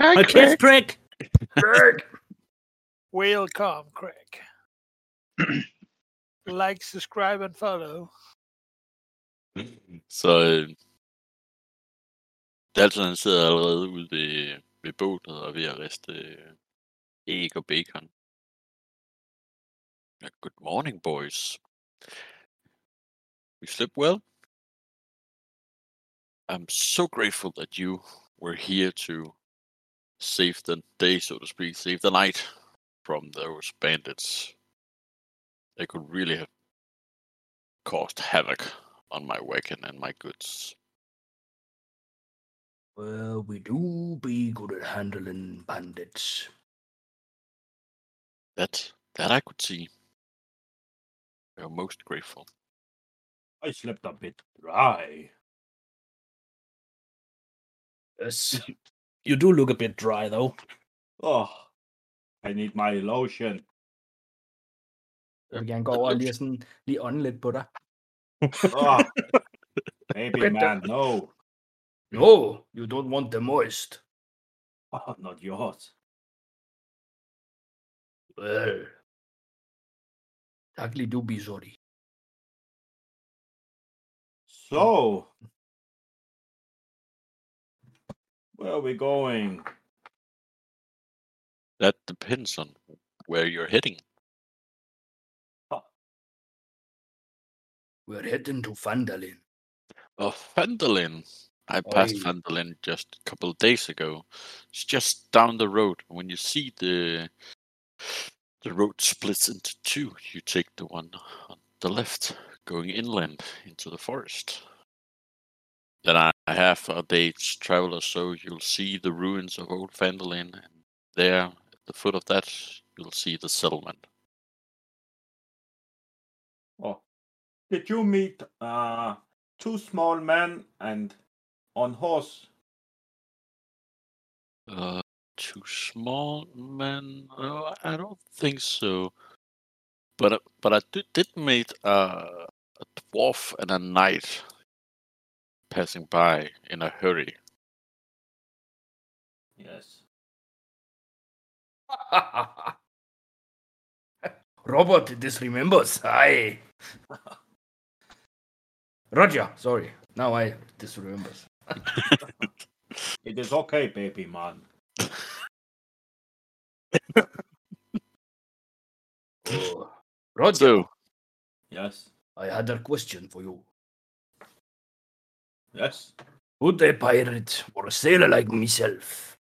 A kiss, prick. Craig. Welcome, Craig. like, subscribe, and follow. Så øh, Dalton han sidder allerede ude ved, ved bålet og er ved at riste øh, æg og bacon. Ja, good morning, boys. You slept well? I'm so grateful that you were here to save the day, so to speak, save the night from those bandits. They could really have caused havoc on my wagon and my goods. Well, we do be good at handling bandits. That that I could see. We are most grateful. I slept a bit dry. Yes. You do look a bit dry, though. Oh, I need my lotion. Jeg vil gerne gå over og lige, sådan, lige ånde lidt på dig. Ah, oh, baby man, no. No, you don't want the moist. Oh, not yours. Well, takli do be sorry. So, where are we going? That depends on where you're heading. We're heading to Fandalin. Oh, Fandolin. I passed Oi. Fandolin just a couple of days ago. It's just down the road. When you see the the road splits into two, you take the one on the left, going inland into the forest. Then I have a day's travel or so. You'll see the ruins of old Fandolin, and there, at the foot of that, you'll see the settlement. Oh, did you meet uh two small men and on horse? Uh, too small, men? Uh, I don't think so. But but I did, did meet uh, a dwarf and a knight passing by in a hurry. Yes. Robert disremembers. Aye. Roger, sorry. Now I disremembers. It is okay, baby man. Oh, Roger, So Yes. I had a question for you. Yes. Would a pirate or a sailor like myself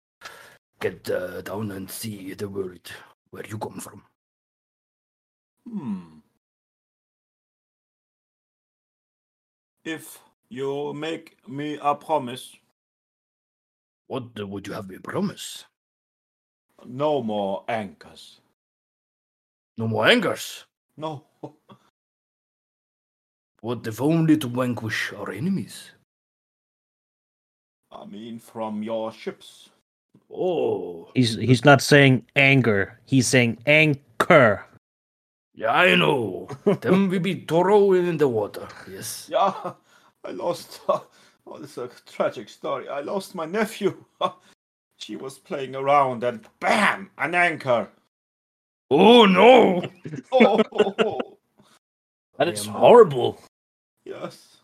get uh, down and see the world where you come from? Hmm. If you make me a promise, What would you have me promise? no more anchors. No more anchors? No. What if only to vanquish our enemies? I mean, from your ships. Oh, He's he's not saying anger. He's saying anchor. yeah, I know. Them we be throwing in the water. Yes. Yeah, I lost. Oh, this is a tragic story. I lost my nephew. She was playing around and bam, an anchor. Oh no! Oh, oh, oh. That is horrible. yes.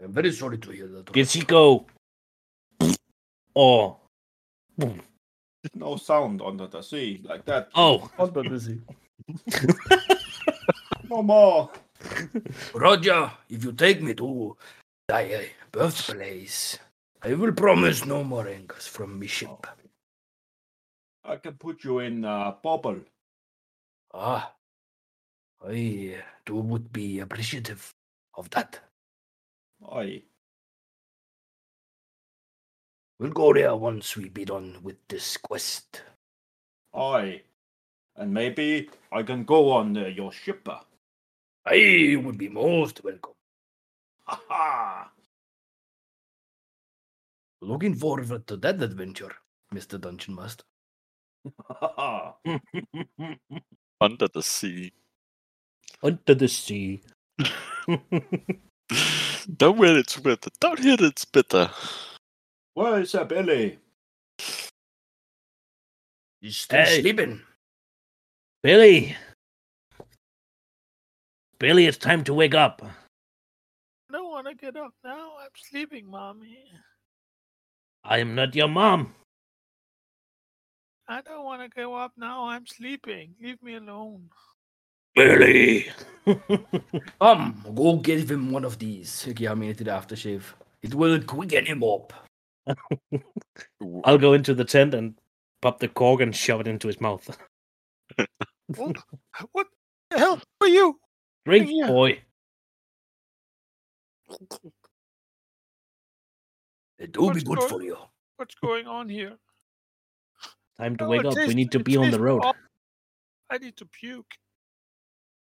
I'm very sorry to hear that. Did he go? Oh, No sound under the sea like that. oh. Under the sea. No more. Roger, if you take me to thy uh, birthplace, I will promise no more angers from me ship. I can put you in a bubble. Ah, I uh, do would be appreciative of that. Aye. We'll go there once we be done with this quest. Aye. And maybe I can go on uh, your ship. I would be most welcome. Ha ha! Looking forward to that adventure, Mr. Dungeon Master. Ha ha! under the sea. Under the sea. Don't wear it too bitter. Don't hit it bitter. Where is a belly? He's still Hey. sleeping. Billy! Billy, it's time to wake up. I don't want to get up now. I'm sleeping, mommy. I am not your mom. I don't want to go up now. I'm sleeping. Leave me alone. Billy! Come, um, go give him one of these. Jeg giver ham en af de aftershave. It will quicken him up. W- I'll go into the tent and pop the cork and shove it into his mouth. What? what the hell are you? Drink, Yeah. boy. It will be good going- for you. What's going on here? Time to Oh, wake it up. We need to be on the road. awful. I need to puke.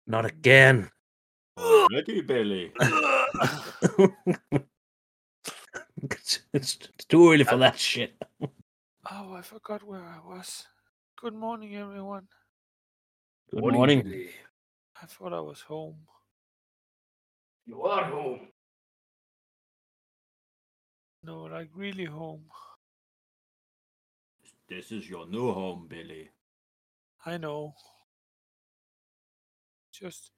Not again. Ready, Billy? it's, it's it's too early for that shit. Oh, I forgot where I was. Good morning, everyone. Good Morning, morning. Billy. I thought I was home. You are home. No, like really home. This is your new home, Billy. I know. Just,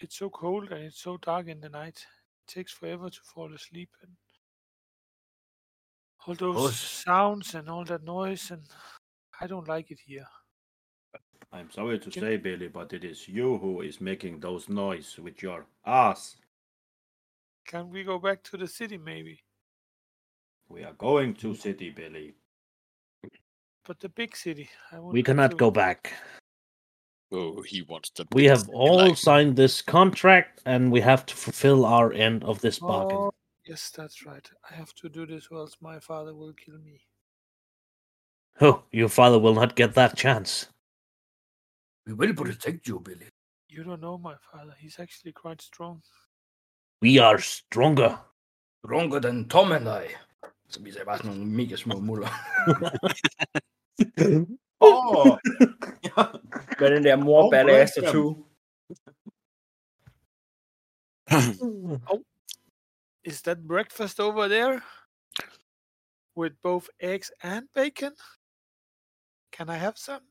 it's so cold and it's so dark in the night. It takes forever to fall asleep, and all those course. sounds and all that noise, and I don't like it here. I'm sorry to Can- say, Billy, but it is you who is making those noise with your ass. Can we go back to the city, maybe? We are going to mm. city, Billy. But the big city. I We cannot to- go back. Oh, he wants the. We have all life. signed this contract and we have to fulfill our end of this bargain. Oh, yes, that's right. I have to do this, or else my father will kill me. Oh, your father will not get that chance. We will protect you, Billy. You don't know my father. He's actually quite strong. We are stronger. Stronger than Tom and I. Så vi sagde bare sådan nogle mega små muller. Oh! Med den der mor Oh, badass bless tattoo. Is that breakfast over there? With both eggs and bacon? Can I have some?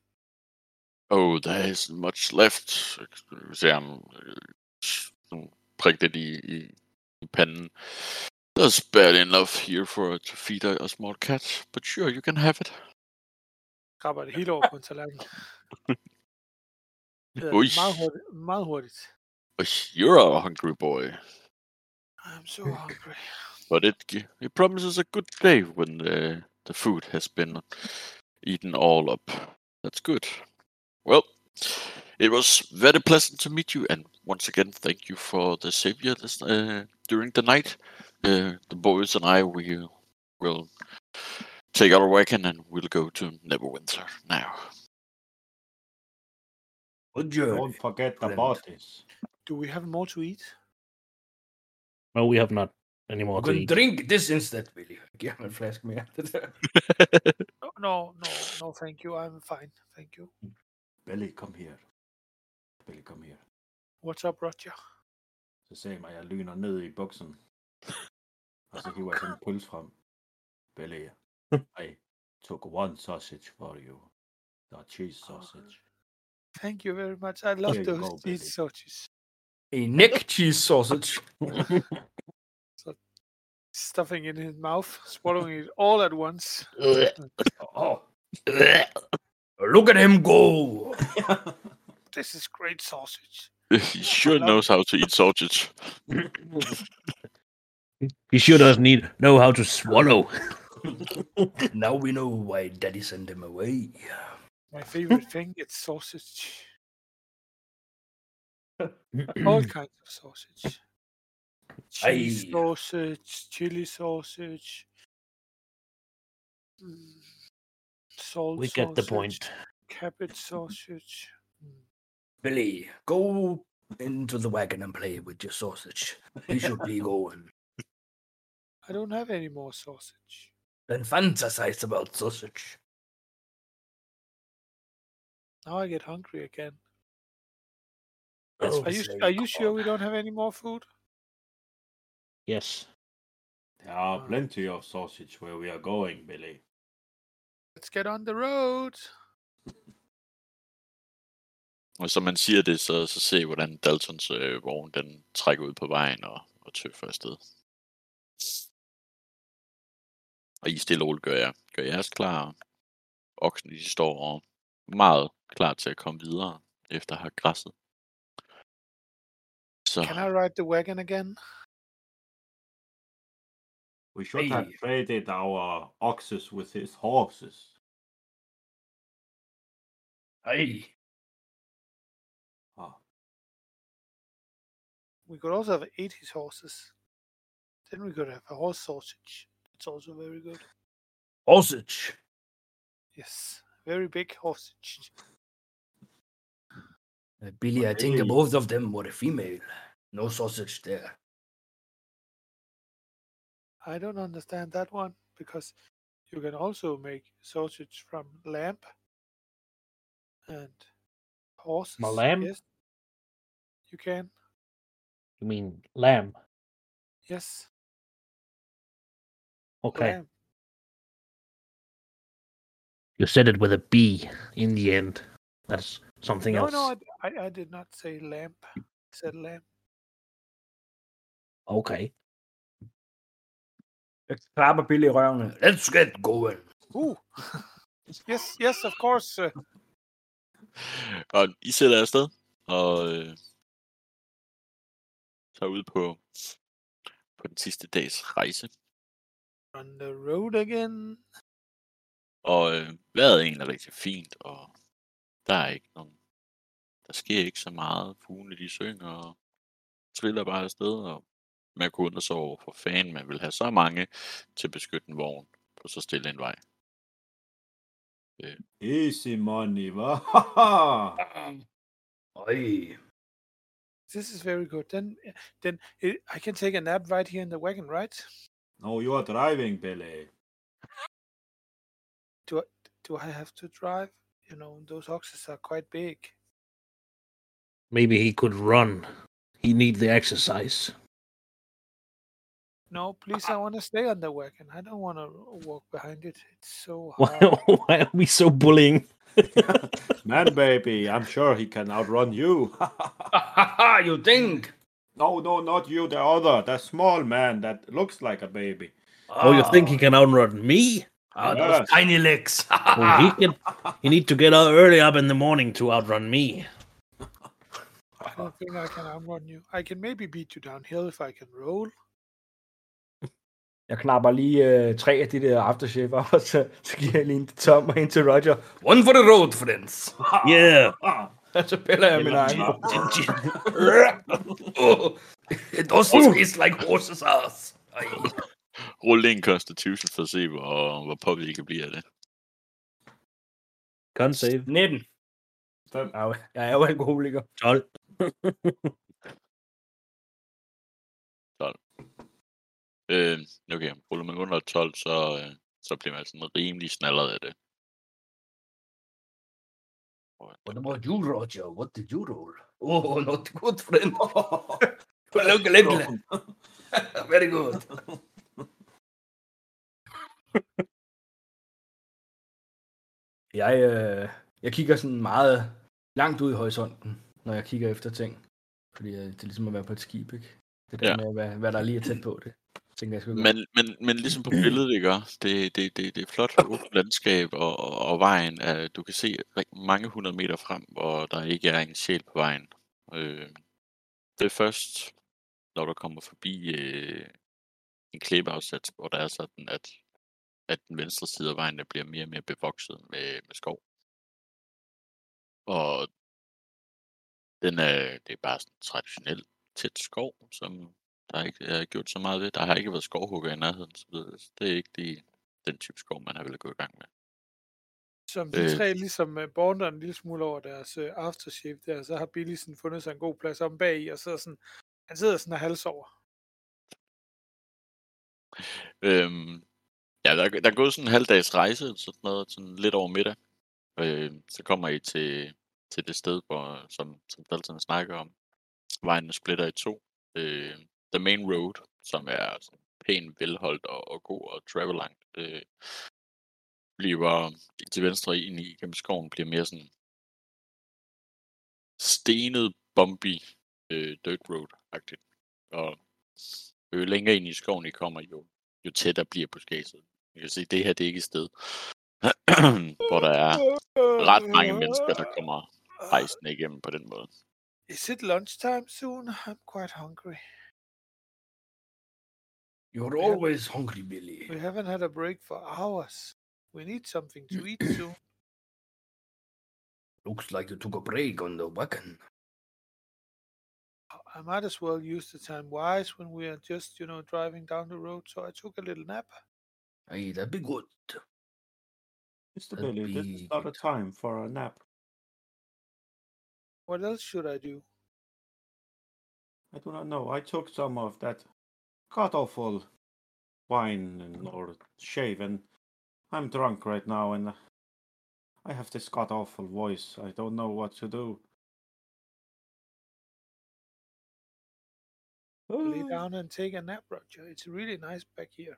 Oh, there isn't much left. Så ser han øh, s- lidt i, i, i panden. There's barely enough here for to feed a, a small cat, but sure, you can have it. Krabber det hele over på en tallerken. Ui. meget hurtigt. Meget hurtigt. You're a hungry boy, I'm so hungry. but it it promises a good day when the the food has been eaten all up. That's good. Well, it was very pleasant to meet you, and once again, thank you for the savior this uh, during the night. Uh, the boys and I we will take our wagon and we'll go to Neverwinter now. Good journey. Don't forget the Friend. bodies. Do we have more to eat? No, we have not anymore. You to drink this instead, Billy. Giv ham en flaske mere. Det der. No, no, no, no, thank you. I'm fine. Thank you. Billy, come here. Billy, come here. What's up, Roger? Så ser mig, jeg lyner ned i buksen. Og så hiver jeg sådan en puls frem. Billy, I took one sausage for you. The cheese sausage. Thank you very much. I love Here those go, cheese sausages. A neck cheese sausage. Stuffing it in his mouth, swallowing it all at once. Oh. Look at him go. This is great sausage. he sure knows how to eat sausage. He sure does need know how to swallow. Now we know why daddy sent him away. My favorite thing is sausage. All kinds of sausage. Cheese Aye. sausage, chili sausage, salt We get the sausage, point. Cabbage sausage. Billy, go into the wagon and play with your sausage. He should be going. I don't have any more sausage. Then fantasize about sausage. Now I get hungry again. That's Are you are you sure we don't have any more food? Yes. There are plenty of sausage where we are going, Billy. Let's get on the road. Og som man siger det, så, så se, hvordan Daltons øh, vogn den trækker ud på vejen og, og tøffer afsted. Og I stille og gør, jeg, gør jeres klar. Oksen, de står meget klar til at komme videre, efter at have græsset. Så Can I ride the wagon again? We should Hey. have traded our oxes with his horses. Hey, Ah, We could also have ate his horses. Then we could have a horse sausage. That's also very good. sausage. Yes, very big sausage. Uh, Billy, I think Hey. both of them were female. No sausage there. I don't understand that one because you can also make sausage from lamb and horses. lamb? Yes, you can. You mean lamb? Yes, Okay. lamb. You said it with a B in the end. That's something No, else. no, I, I, I did not say lamb. I said lamb. Okay. Jeg klapper Billy i røven. Let's get going. Ooh. yes, yes, of course. Uh, Og I sætter afsted, og øh, tager ud på, på den sidste dags rejse. on the road again. Og øh, vejret er egentlig rigtig fint, og der er ikke nogen, der sker ikke så meget. Fuglene de synger og triller bare afsted, og man kunne undre sig over for fanden, man vil have så mange til at beskytte en vogn på så stille en vej. easy money, hva? Ej. This is very good. Then, then i I can take a nap right here in the wagon, right? no, you are driving, Billy. Do I, do I have to drive? You know, those oxes are quite big. Maybe he could run. He need the exercise. No, please, I want to stay on the wagon. I don't want to walk behind it. It's so Why, hard. why are we so bullying? Man, baby, I'm sure he can outrun you. you think? no, no, not you, the other, the small man that looks like a baby. Oh, you think he can outrun me? Ah, those tiny legs. Oh, he can. He need to get out early up in the morning to outrun me. I don't think I can outrun you. I can maybe beat you downhill if I can roll. Jeg knapper lige øh, tre af de der aftershave op, og så, så giver jeg lige en til Tom og en til Roger. One for the road, friends. Yeah. Ah, Og så piller jeg min egen. oh, it doesn't taste like horse's ass. Rul lige en constitution for at se, hvor, hvor påvirket I kan blive af det. Gun save. 19. Fem. Ja, Jeg er jo alkoholiker. 12. Øh, okay, ruller man under 12, så, øh, så bliver man sådan rimelig snallet af det. Og What about you, Roger? What did you roll? Oh, not good, friend. Look, look, look. Very good. Jeg, øh, jeg kigger sådan meget langt ud i horisonten, når jeg kigger efter ting. Fordi øh, det er ligesom at være på et skib, ikke? Det der Ja. med, hvad, hvad der lige er tæt på det. Tænker jeg. Men, men, men ligesom på billedet, ikke? Det, det, det, det er flot åbent landskab, og, og, og vejen, er, du kan se mange hundrede meter frem, hvor der ikke er en sjæl på vejen. Øh, det er først, når du kommer forbi øh, en klippeafsats, hvor der er sådan, at, at den venstre side af vejen der bliver mere og mere bevokset med, med skov. Og den er, det er bare sådan traditionel tæt skov, som der ikke er gjort så meget ved. Der har ikke været skovhugger i nærheden, så det, det er ikke de, den type skov, man har vel gå i gang med. Som de Øh. tre ligesom uh, bonder en lille smule over deres uh, aftershave der, så har Billy sådan fundet sig en god plads om bag i, og så sådan, han sidder sådan og hals over. Øhm, ja, der, er- der er gået sådan en halv dags rejse, sådan noget, sådan lidt over middag. Øh, så kommer I til, til det sted, hvor, som, som Dalton snakker om. Vejen er splitter i to. Øh, the main road, som er sådan pænt velholdt og, og god og travel langt. Øh, bliver til venstre ind i gennem skoven, bliver mere sådan stenet, bumpy, øh, dirt road-agtigt. Og jo længere ind i skoven I kommer, jo, jo tættere bliver buskadset. Jeg kan se, det her det er ikke et sted, hvor der er ret mange mennesker, der kommer rejsende igennem på den måde. Is it lunchtime soon? I'm quite hungry. You're always hungry, Billy. We haven't had a break for hours. We need something to eat soon. Looks like you took a break on the wagon. I might as well use the time wise when we are just, you know, driving down the road. So I took a little nap. Hey, that'd be good. Mr. That'd Billy, this is not a time for a nap. What else should I do? I do not know. I took some of that god awful wine and or shave, and I'm drunk right now, and I have this god awful voice. I don't know what to do. Lay down and take a nap, Roger. It's really nice back here.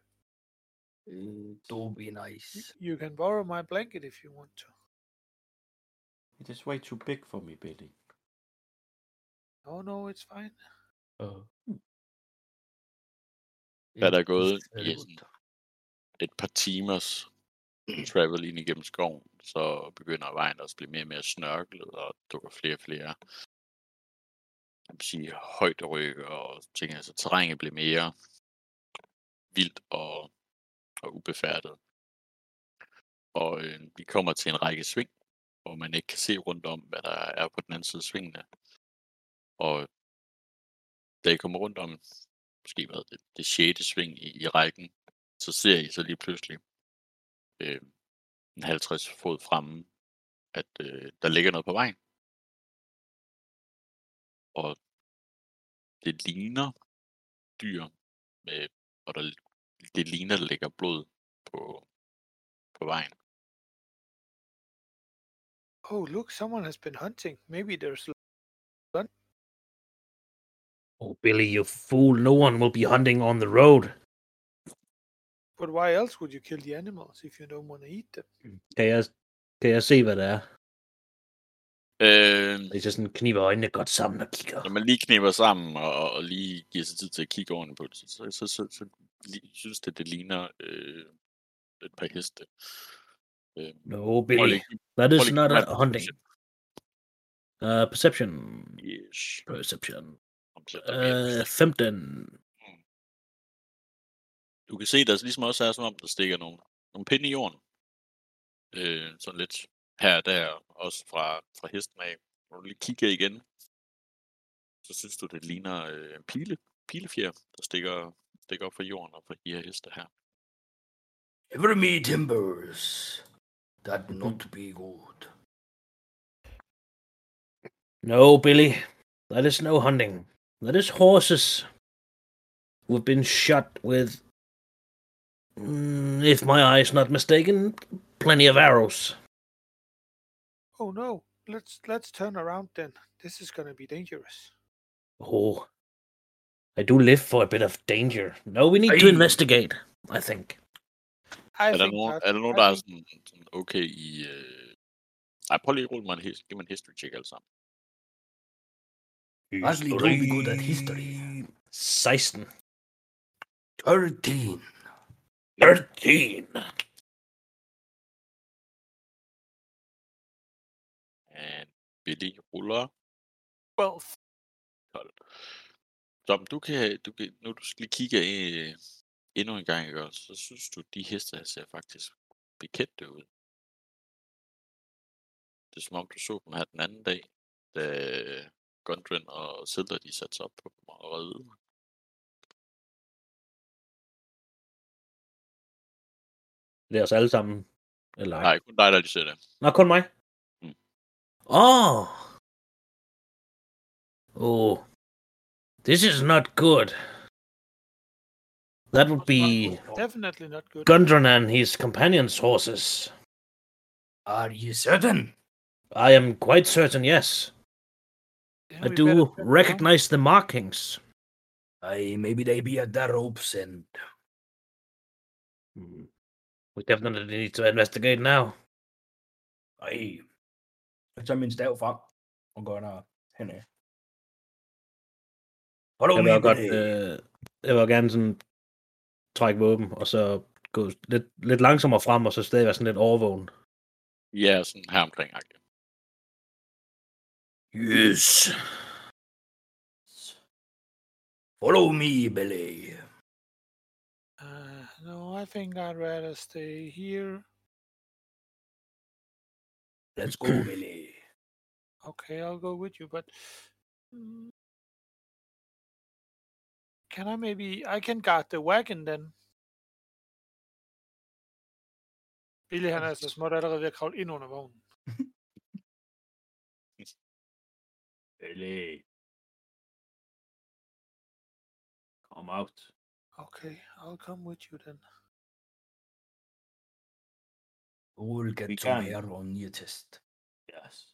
Uh, do be nice. You can borrow my blanket if you want to. It is way too big for me, Billy. Oh no, it's fine. Uh, Hvad der er gået i good. sådan et par timers travel ind igennem skoven, så begynder vejen også at blive mere og mere snørklet, og dukker flere og flere jeg vil sige, højt ryk og ting. Altså terrænet bliver mere vildt og, og ubefærdet. Og øh, vi kommer til en række sving, hvor man ikke kan se rundt om, hvad der er på den anden side af svingene. Og da I kommer rundt om, måske hvad det, det sjette sving i, i rækken, så ser I så lige pludselig øh, en 50 fod fremme, at øh, der ligger noget på vejen. Og det ligner dyr, med, og der, det ligner, der ligger blod på, på vejen. Oh, look, someone has been hunting. Maybe there's. L- Oh, Billy, you fool. No one will be hunting on the road. But why else would you kill the animals if you don't want to eat them? Kan jeg, kan jeg se, hvad det er? Øh, Hvis jeg sådan kniber øjnene godt sammen og kigger. når man lige kniber sammen og, og- og lige giver sig tid til at kigge ordentligt på det, så, så, så, så, så lige, synes det, det ligner øh, et par heste. Øh, No, Billy. lige- That prøv is lige not at give mig a hunting. perception. Uh, perception. Yes. Perception. Uh, 15. Du kan se, der ligesom også er, som om der stikker nogle, nogle pinde i jorden. Øh, sådan lidt her og der, også fra, fra hesten af. Når du lige kigger igen, så synes du, det ligner øh, en pile, pilefjer, der stikker, stikker op fra jorden og fra de her heste her. Ever me timbers. That not be good. No, Billy. That is no hunting. That is horses who've been shot with, mm, if my eye is not mistaken, plenty of arrows. Oh no, let's let's turn around then. This is gonna be dangerous. Oh, I do live for a bit of danger. No, we need to investigate, I think. I Er der, think nogen, er der nogen, I der er think- sådan, sådan okay i... Øh... Ej, prøv lige at rulle mig en, his- giv mig en history check alle sammen. Don't be good at history. 16. 13. 13. And Billy ruller 12. 12. Så du kan, du kan, nu du skal lige kigge øh, endnu en gang, ikke, også, så synes du, de heste her ser faktisk bekendte ud. Det er som om, du så dem her den anden dag, da Gundren og Zelda, de satte sig op på dem og redde. Det er os alle sammen. Eller ej. Nej, kun dig, der lige ser det. Nå, kun mig. Mm. Oh. Oh. This is not good. That would be Definitely not good. Gundren and his companions' horses. Are you certain? I am quite certain, yes. I do recognize the markings. Aye, maybe they be at the rope's end. Hmm. We definitely need to investigate now. Ej. Jeg tager min stav frem og går der henad. Follow Jeg me, vil godt, øh, jeg vil gerne sådan trække våben, og så gå lidt, lidt langsommere frem, og så stadig være sådan lidt overvågen. Ja, sådan her omkring. agtigt. Yes. Follow me, Billy. Uh, no, I think I'd rather stay here. Let's go, Billy. Okay, I'll go with you, but mm, can I maybe I can guard the wagon then? Billy han er altså småt allerede ved at kravle ind under vognen. Billy. Come out. Okay, I'll come with you then. We'll get We some can. hair on your chest. Yes.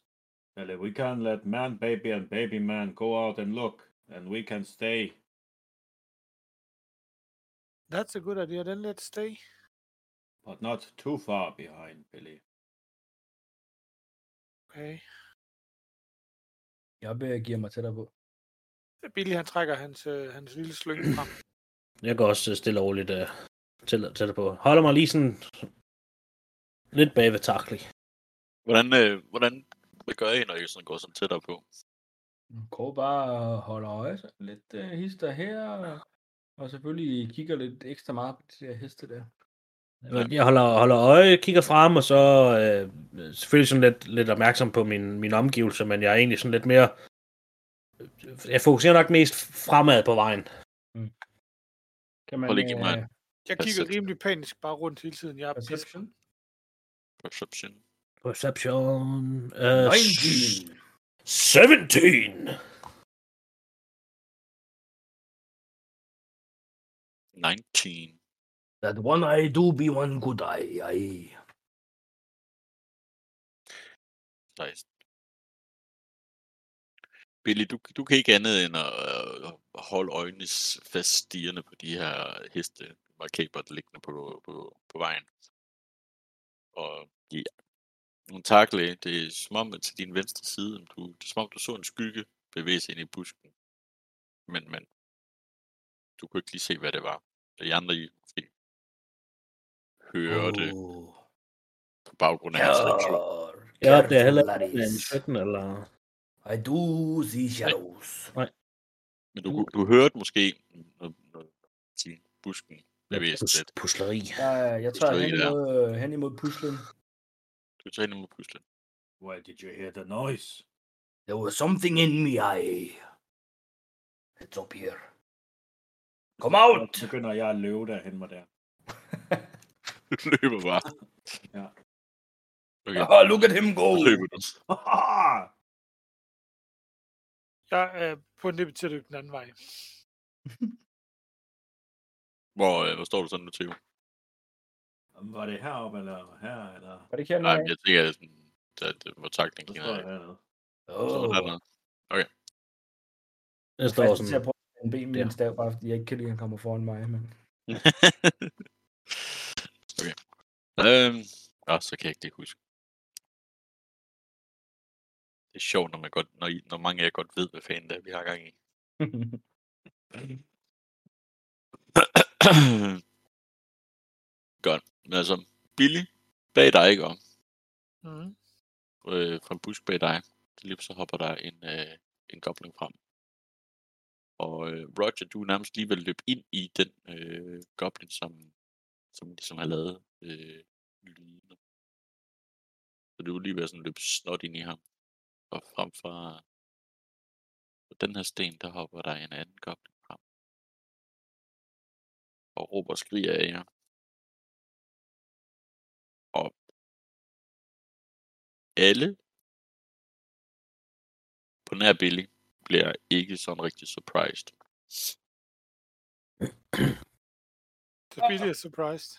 Billy, we can let man baby and baby man go out and look, and we can stay. That's a good idea. Then let's stay. But not too far behind, Billy. Okay. Jeg begiver mig tættere på. Billy han trækker hans, øh, hans lille slynge frem. Jeg går også stille og roligt uh, til, til på. Holder mig lige sådan lidt bag ved takling. Hvordan, øh, hvordan hvad gør I, når I sådan går sådan tættere på? Går bare holder øje, så lidt uh, hister her, og selvfølgelig kigger lidt ekstra meget på de der heste der. Ja. Jeg holder, holder øje, kigger frem, og så øh, selvfølgelig sådan lidt, lidt opmærksom på min, min omgivelse, men jeg er egentlig sådan lidt mere... Jeg fokuserer nok mest fremad på vejen. Kan man, ikke i mig. øh, Jeg kigger Perception. rimelig panisk bare rundt hele tiden. Jeg er perception? Perception. Perception... Uh, 19. 17! 19. That one eye do be one good eye. Aye. 16. Billy, du, du kan ikke andet end at øh, holde øjnene fast stigende på de her heste, markaber, der liggende på, på, på vejen. Og ja, nogle takle, det er som om til din venstre side, du, det er som om du så en skygge bevæge sig ind i busken. Men, men du kunne ikke lige se, hvad det var. De andre I måske hører det Oh. på baggrund af hans reaktion. Care- Ja, det er heller ikke en laddies. 17, eller... I do see shadows. Men du, du hørte måske, sige, busken bevæge sig Pus- lidt. Pusleri. Jeg, jeg tager hen imod, øh, hen imod puslen. Du tager ind mod puslen. Where did you hear the noise? There was something in me, I. It's up here. Come out! Så begynder jeg at løbe derhen mig der. Løber bare. Ja. Okay, Oh, look at him go! løber du. Jeg er på nippet til at løbe den anden vej. Hvor, øh, hvor står du sådan nu, Theo? Var det heroppe eller her? Eller? Var det ikke her Nej, men jeg tænker, at sådan, at det var takling. Så står jeg hernede. Så Oh, dernede. Jeg Jeg står sådan... at prøve at en ben med en stav, bare fordi jeg ikke kan lide, at han kommer foran mig. Men... Øhm, og så kan jeg ikke det huske. Det er sjovt, når, man godt, når, I, når mange af jer godt ved, hvad fanden det er, vi har gang i. godt. Men altså, Billy, bag dig, ikke? Og, Mm. øh, fra en busk bag dig, lige så hopper der en, øh, en gobling frem. Og øh, Roger, du er nærmest lige ved at løbe ind i den øh, goblin, som, som ligesom har lavet øh, lyder. Så du ville lige være sådan løbe snot ind i ham. Og frem fra på den her sten, der hopper der en anden goblin frem. Og råber og skriger af jer. Og alle på nær Billy bliver ikke sådan rigtig surprised. Så Billy er surprised.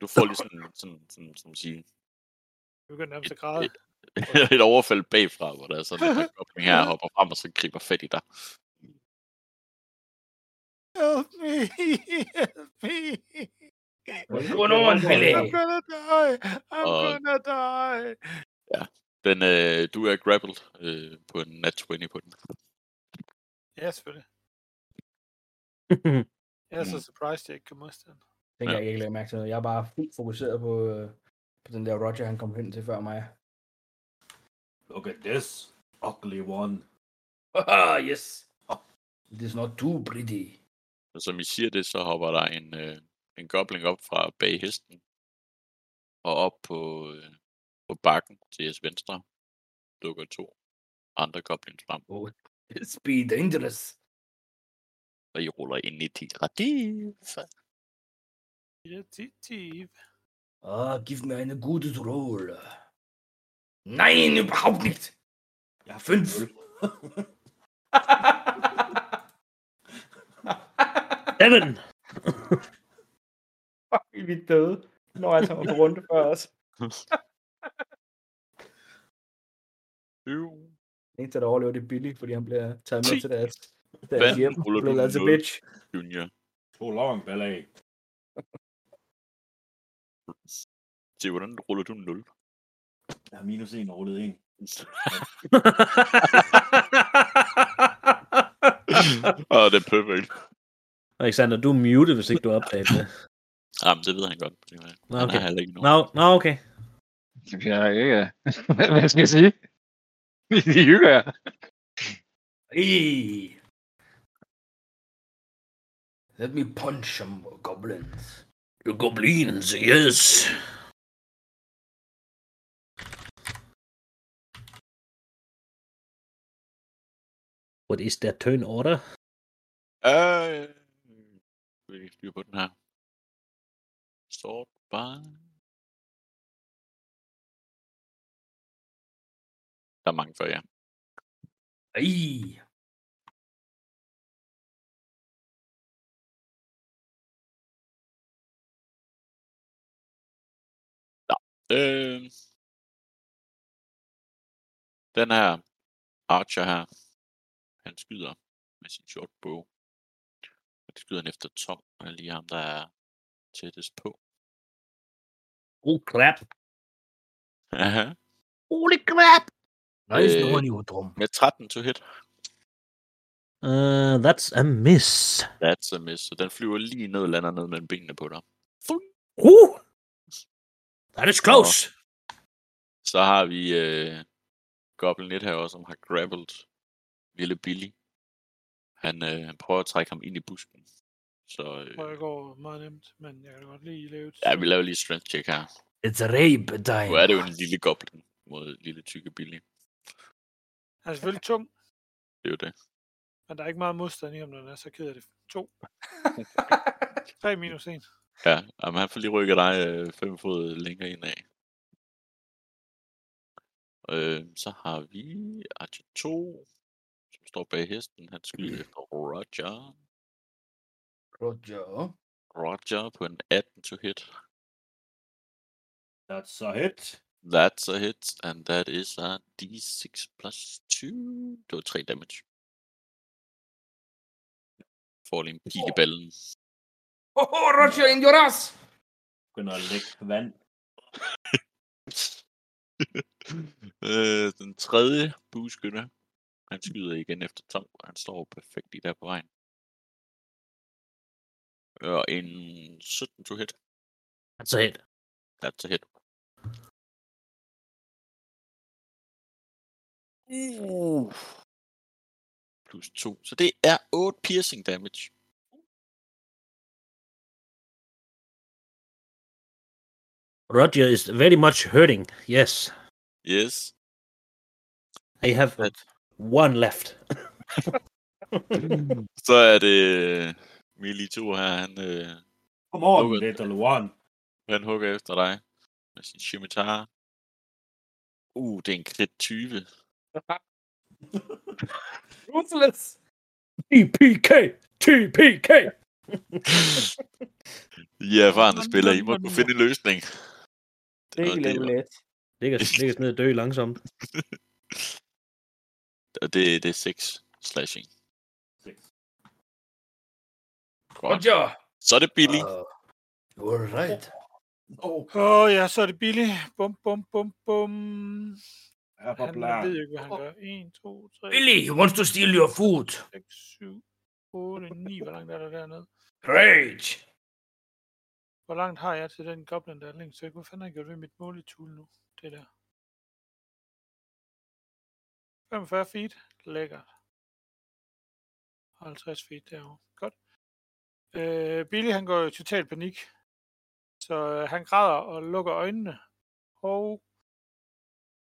Du får lige sådan, sådan, sådan, som sige, Jeg begynder nærmest at græde. et overfald bagfra, hvor der er sådan en goblin her hopper frem og så griber fat i dig. Help me! Help me! What's going on, Billy? I'm gonna die. I'm Og- gonna die. Den, øh, du er grappled øh, på en nat 20 på den. Ja, selvfølgelig. Jeg er så surprised, jeg ikke kan modstande. Den kan Ja. jeg ikke lægge mærke til. Jeg er bare fuldt fokuseret på, øh, på den der Roger, han kom hen til før mig. Look at this ugly one. Ah, yes. It is not too pretty. Og som I siger det, så hopper der en, øh, en gobling op fra bag hesten. Og op på, øh, på bakken til jeres venstre. Dukker to andre goblins frem. Oh, this be dangerous. Og I ruller ind i de Detektiv. Ah, gib mir eine gute Roll. Nein, überhaupt nicht. Jeg har Fünf. Seven! Fuck, vi er døde. Når altså var på runde før os. Den eneste, der overlever, det Billy, fordi han bliver taget med Ti. til deres, Hvad hjem. ruller du altså nul? bitch. Junior. So long, Billy. Se, hvordan ruller du 0? Jeg har minus en og rullet en. Åh, det er perfekt. Alexander, du er muted, hvis ikke du opdager det. Jamen, det ved han godt. Det Nå, Han okay. har heller ikke Nå, no, no, okay. Jeg er ikke... Hvad, skal jeg sige? De hygger jer. Let me punch some goblins. The goblins, yes. What is their turn order? Skal vi styre på den her. Sort bare. Der er mange før jer. Hey. Øh, den her Archer her, han skyder med sin short bow. Og det skyder han efter Tom, og lige ham, der er tættest på. Oh, crap. Aha. Holy crap! Nice Øh, knowing you, Tom. Med 13 to hit. Uh, that's a miss. That's a miss. Så den flyver lige ned og lander ned mellem benene på dig. Uh! That is close. Så har vi øh, Goblin 1 her også, som har grappled lille Billy. Han, øh, han prøver at trække ham ind i busken. Så øh, jeg går meget nemt, men jeg kan godt lige lave et... ja, vi laver lige strength check her. It's rape time. Nu er det jo en lille goblin mod lille tykke Billy. Han er selvfølgelig tung, Det er jo det. men der er ikke meget modstand i ham, når den er så ked af det. To. Tre minus en. Ja, jamen, han får lige rykket dig øh, fem fod længere ind af. Øh, så har vi Archer 2, som står bag hesten. Han skyder efter Roger. Roger. Roger på en 18 to hit. That's a hit. That's a hit, and that is a d6 plus 2. Det var 3 damage. Får lige en pil i ballen. Oh, oh, Roger in your ass. Begynder at lægge vand. øh, den tredje bueskytte. Han skyder igen efter Tom, og han står perfekt i der på vejen. Og en 17 to hit. That's a hit. That's a hit. Uh. Plus 2. Så det er 8 piercing damage. Roger is very much hurting. Yes. Yes. I have But- one left. Så er det øh, Mili 2 her. Han, øh, Come on, Okay. little one. han hugger efter dig med sin scimitar. Uh, det er en crit 20. Ruthless. TPK! TPK! I er erfarne spillere. I må kunne finde en løsning. Det er ikke level 1. Ligger, ligger ned og dø langsomt. og det, det er 6 slashing. Seks. Roger. Så er det Billy. Uh, You right. Åh, Åh oh, ja, så er det Billy. Bum, bum, bum, bum. var Han blær. ved jo ikke, hvad han gør. 1, 2, 3, Billy, he wants to steal your food. 6, 7, 8, 9. Hvor langt er der dernede? Great. Hvor langt har jeg til den goblin, der er længst væk? Hvad fanden har jeg gjort ved mit måletool nu? Det der. 45 feet. Lækkert. 50 feet derovre. Godt. Øh, Billy han går i total panik. Så øh, han græder og lukker øjnene. Og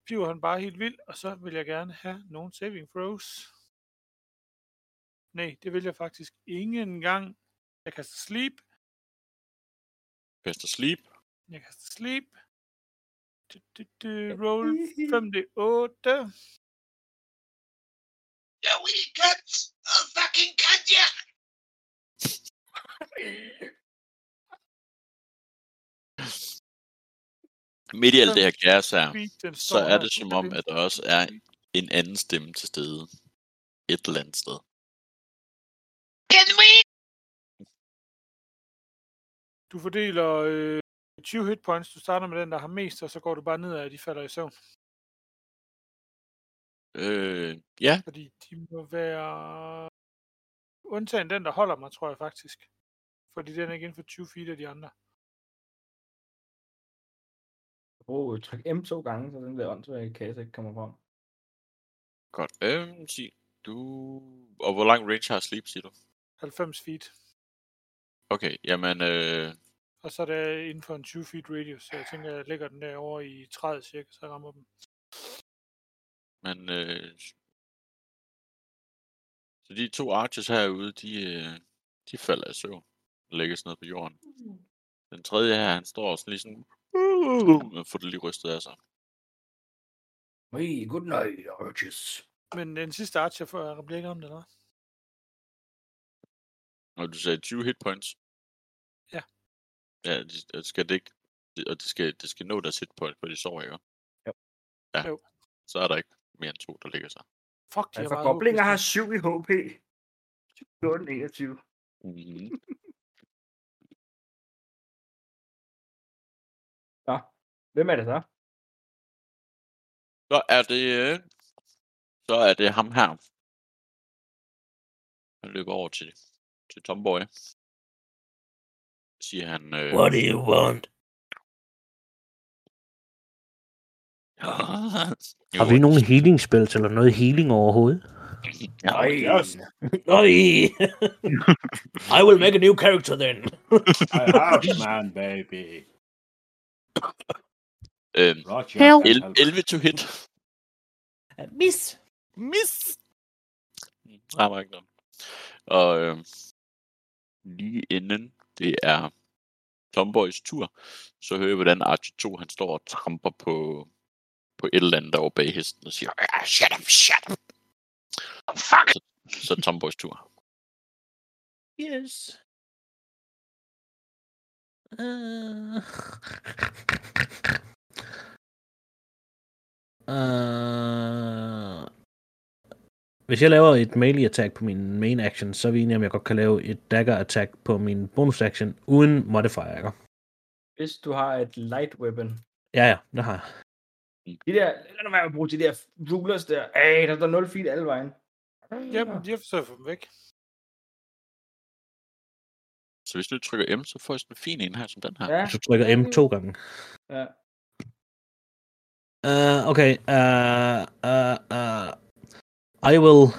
bliver han bare helt vild. Og så vil jeg gerne have nogle saving throws. Nej, det vil jeg faktisk ingen gang. Jeg kaster sleep. Kaster sleep. Jeg kaster sleep. Du, du, du, roll 5d8. Ja, we cut! Oh, fucking cut, ja! Midt i alt det her kaos her, så er det som om, at der også er en anden stemme til stede. Et eller andet sted. Du fordeler øh, 20 hit points. Du starter med den, der har mest, og så går du bare nedad, og de falder i søvn. Øh, ja, Fordi de må være... Undtagen den, der holder mig, tror jeg faktisk. Fordi den er ikke inden for 20 feet af de andre. Brug tryk M to gange, så den der åndssvage kasse ikke kommer frem. godt. Øhm, sig, du... Og hvor lang range har sleep, siger du? 90 feet. Okay, jamen, øh, Og så er det inden for en 20 feet radius. Så jeg tænker, jeg lægger den derovre i 30 cirka, så jeg rammer dem. men, øh, så de to archers herude, de, øh, de falder i søvn og lægges ned på jorden. Den tredje her, han står sådan lige sådan, og får det lige rystet af sig. Hey, good night, Arches. Men den sidste archer får bliver ikke ramt, eller hvad? Og du sagde 20 hit points? Ja. Det, det skal det ikke, og det skal, det skal nå deres hit points, for de sover, ikke? Jo. Ja. Jo. Så er der ikke mere end to, der ligger sig. Fuck, de Ja, har for meget goblinger håb, har hvis 7 i HP. 14, 21. Mm-hmm. Nå, hvem er det så? Så er det, øh, så er det ham her. Han løber over til, til Tomboy. Siger han, øh, What do you want? Har vi nogen healing spells eller noget healing overhovedet? Nej. Yes, Nej. I will make a new character then. I have, man, baby. Øhm, Roger. Help. can el- help. 11 to hit. Miss. Miss! Rammer ikke noget. Og øh, lige inden det er Tomboys tur, så hører jeg, hvordan Archer 2 han står og tramper på, på et eller andet derovre bag hesten og siger, "Ah, shut up, shut up. Fuck! Så, så Tomboys tur. Yes. Uh... Uh... Hvis jeg laver et melee attack på min main action, så er vi enige om, jeg godt kan lave et dagger attack på min bonus action uden modifier? Hvis du har et light weapon. Ja, ja, det har jeg. De der, lad nu være med at bruge de der rulers der. Ej, der står 0 feet alle vejen. Jamen, de har forsøgt at få dem væk. Så hvis du trykker M, så får jeg sådan en fin en her, som den her. Ja. Hvis du trykker M to gange. Ja. Uh, okay. Uh, uh, uh, I will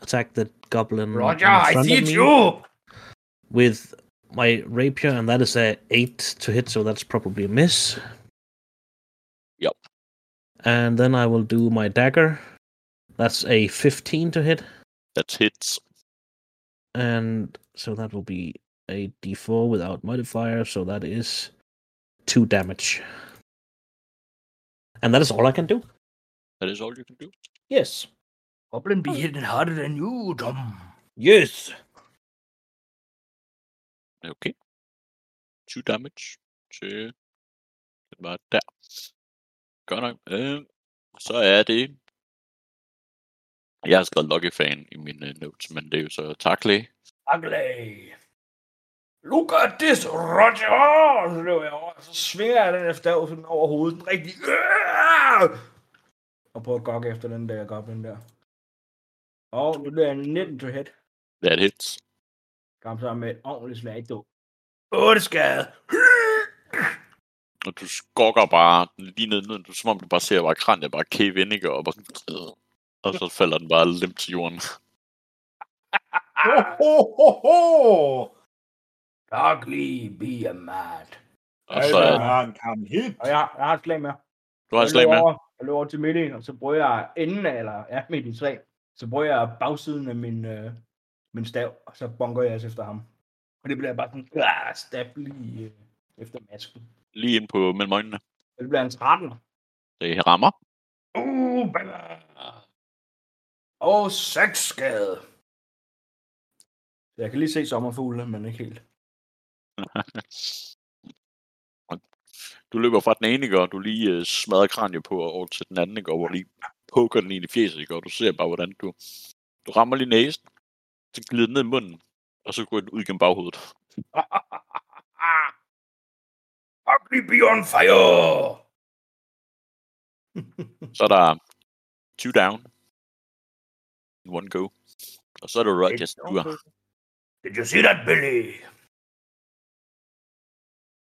attack the goblin. Roger, in I see of me you. With my rapier, and that is a 8 to hit, so that's probably a miss. Yep. And then I will do my dagger. That's a 15 to hit, That's hits. and so that will be a d4 without modifier, so that is 2 damage. And that is all I can do. That is all you can do. Yes. Goblin be hitting harder than you, Tom. Yes. Okay. 2 damage til den var der. Godt nok. Øh, så er det... Jeg har skrevet Lucky Fan i mine uh, notes, men det er jo så Takley. Ugly. Look at this, Roger! Og så løber jeg over, og så svinger jeg den sådan over hovedet. Den rigtig... Og prøver at gokke efter den der goblin der. Og det bliver en 19 to hit. That hits. Kom så med et ordentligt slag, du. 8 skade. Og du skokker bare lige ned, ned. Du, som om du bare ser bare kraniet bare cave ind, ikke? Og, bare, og så falder den bare lemt til jorden. Ho, ho, ho, ho! Darkly be a mad. Og så er kam hit. Og jeg, jeg har et slag med. du har et slag med. Over, jeg løber over til midten, og så bruger jeg enden af, eller ja, midt i slag, så bruger jeg bagsiden af min, øh, min stav, og så bonker jeg altså efter ham. Og det bliver bare sådan, ah, stab lige øh, efter masken. Lige ind på mellem øjnene. Og det bliver en 13. Det rammer. Uh, banger. Og 6 skade. Jeg kan lige se sommerfugle, men ikke helt. Du løber fra den ene, ikke? og du lige øh, smadrer kraniet på og over til den anden, ikke? og hvor lige poker den ind i fjeset, ikke? og du ser bare, hvordan du, du rammer lige næsen, så glider den ned i munden, og så går den ud gennem baghovedet. Ugly be on fire! Så er der two down. One go. Og så er det Rogers tur. Did you see that, Billy?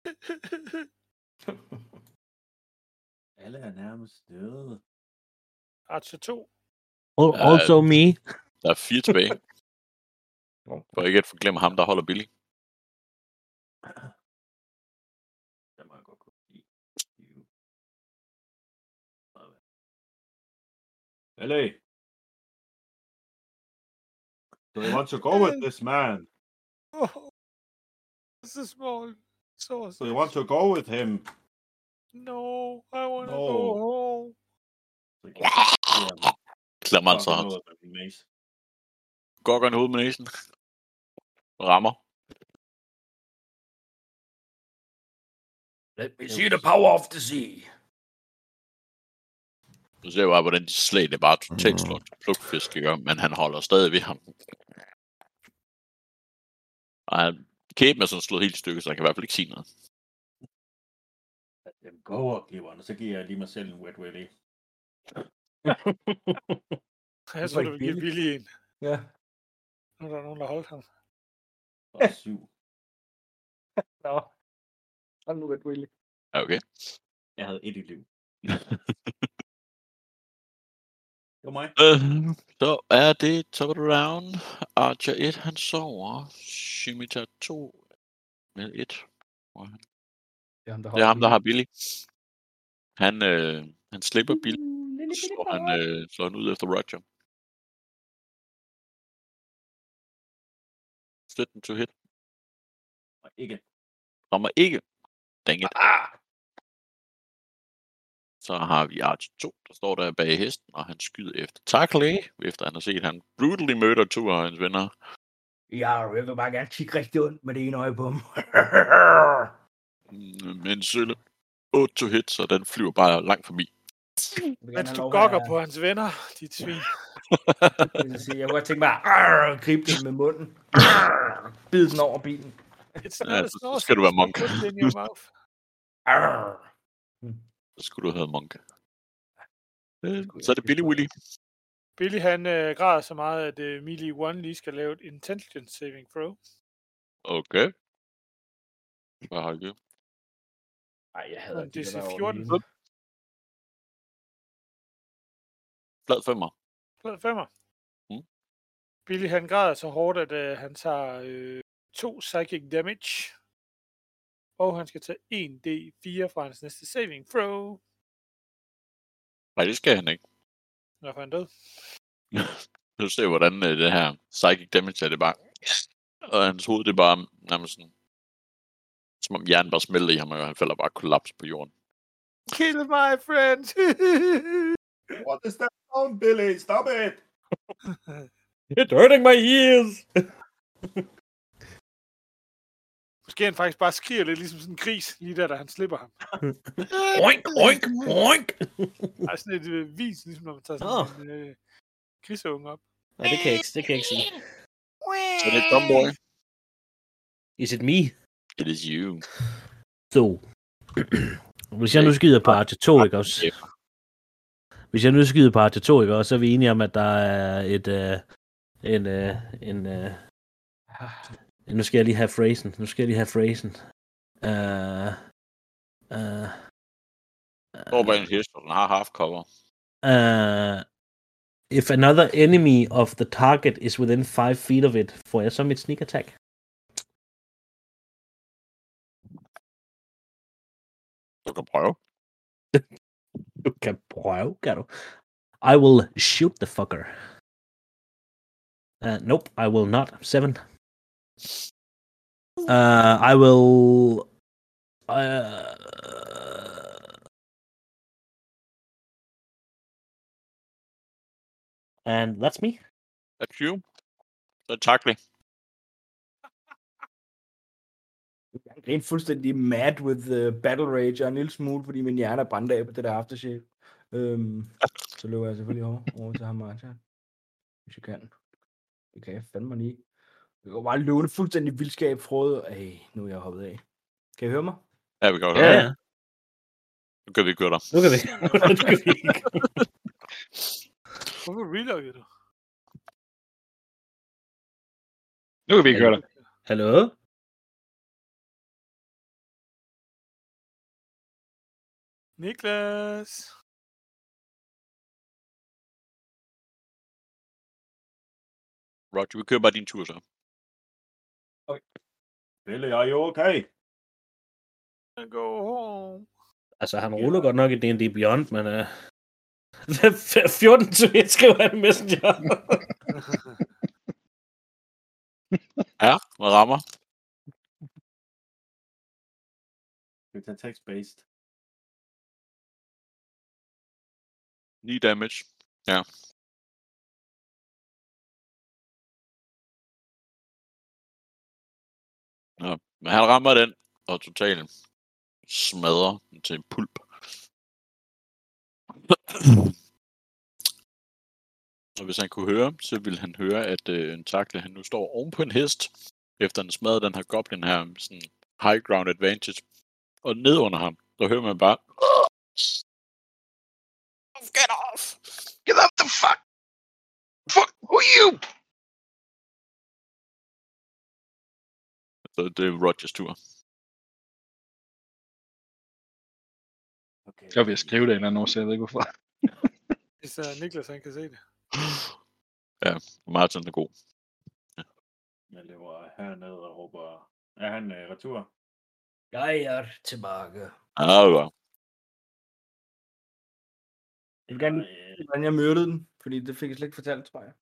Alle er nærmest døde. Archer 2. Al- Ja, Also me. Der er fire tilbage. For ikke at forglemme ham, der holder Billy. Der må jeg godt kunne lide. Ellie. Do you want to go with this man? Oh, it's a small sauce. Do you want to go with him? No, I want to No. go home. Klammer altså ham. Gokker en hoved med næsen. Rammer. Let me see the power of the sea. Du ser bare, hvordan de slag det bare totalt slår til plukfisk, ikke? men han holder stadig ved ham. Og han, kæben er sådan slået helt i stykker, så han kan i hvert fald ikke sige noget. Dem go og giver og så giver jeg lige mig selv en wet willy. Jeg var tror, du vil give. Billy en. Ja. Nu er der nogen, der holdt ham. Og syv. Nå. Hold nu, Red Willy. Okay. Jeg havde et i liv. Det var mig. Øh, så er det top of the round. Archer 1, han sover. Scimitar 2 med 1. Det er ham, der, Det er ham, der har Billy. Han, øh, han slipper Billy, så han øh, slår han ud efter Roger. Støtten to hit. Og ikke. Rammer ikke. Dang it. Ah! Så har vi Archer 2, der står der bag hesten, og han skyder efter Tackle, efter han har set, at han brutally murder to af hans venner. Ja, jeg vil bare gerne kigge rigtig ondt med det ene øje på ham. Mm, Med en sølle. 8 to hit, så den flyver bare langt forbi. Mens du gokker på hans venner, dit svin. Jeg kunne godt tænke mig at gribe den med munden. Arr, Bide den over bilen. It's Ja, not a så- så skal du være monk. put it in your mouth. Arr. Så skulle du have Monk. Øh, Så er det Billy Willy. Billy han øh, græder så meget, at øh, Melee One lige skal lave et intelligence saving throw. Okay. Hvad har jeg Ej, jeg hader Men de det der er derovre 14. alene. Flad femmer. Flad femmer. Mm. Billy han græder så hårdt, at øh, han tager øh, to psychic damage. Og han skal tage 1d4 fra hans næste saving throw. Nej, det skal han ikke. Når han død. Du ser, hvordan øh, det her psychic damage er det bare. Og hans hoved, det er bare nærmest sådan, som om hjernen bare smelter i ham, og han falder bare kollaps på jorden. Kill my friend! What is that sound, Billy? Stop it! It's hurting my ears. Måske han faktisk bare skriger lidt ligesom sådan en gris, lige der, da han slipper ham. oink, oink, oink. Der er sådan et øh, vis, ligesom når man tager sådan en øh, griseunge op. Nej, det kan jeg ikke, det kan jeg ikke sige. Så det er Tomboy. Is it me? It is you. So. Hvis jeg nu skyder på Archer 2, ikke også? Hvis jeg nu skyder på Archer 2, ikke også, så er vi enige om, at der er et, uh, en, uh, en, uh, nu skal jeg lige have phrasen, nu skal jeg lige have phrasen. Uh, uh, en hest, den har half cover. uh, if another enemy of the target is within 5 feet of it, får jeg så mit sneak attack? Du kan prøve. Du kan prøve, kan du? I will shoot the fucker. Uh, nope, I will not. Seven. Uh, I will. Uh, and that's me. That's you. Så takling. Jeg er rent fuldstændig mad with the battle rage, og en lille smule, fordi min hjerne er brændt af på det der aftershave. Øhm, så løber jeg selvfølgelig over, over til ham, Martin. Hvis jeg kan. Det kan jeg fandme lige. Jeg går bare løbende fuldstændig vildskab frode. Ej, nu er jeg hoppet af. Kan I høre mig? Ja, vi kan godt Ja, høre. ja. Nu kan vi gøre dig. Nu kan vi. nu kan vi. Hvorfor reloggede du? Nu kan vi ikke høre dig. Hallo? Niklas! Roger, vi kører bare din tur så. Pelle, er I okay? Go home. Altså, han ruller godt nok i D&D Beyond, men... Uh... 14 til 1 skriver han i Messenger. Ja, hvad rammer? Vi tage text-based? 9 damage. Ja. Ja. men han rammer den, og totalt smadrer den til en pulp. Og hvis han kunne høre, så ville han høre, at øh, en takle, han nu står oven på en hest, efter han smadrer den her goblin her, med sådan high ground advantage. Og ned under ham, der hører man bare, Get off! Get off the fuck! Fuck, who are you? Så det er Rogers tur. Okay. Jeg vil skrive det en eller anden år, så jeg ved ikke hvorfor. Hvis uh, Niklas han kan se det. Ja, Martin er god. Jeg løber herned og råber... Er han uh, retur? Jeg er tilbage. Ja, det er godt. Jeg vil gerne Øh, vide, hvordan jeg myrdede den, fordi det fik jeg slet ikke fortalt, tror jeg.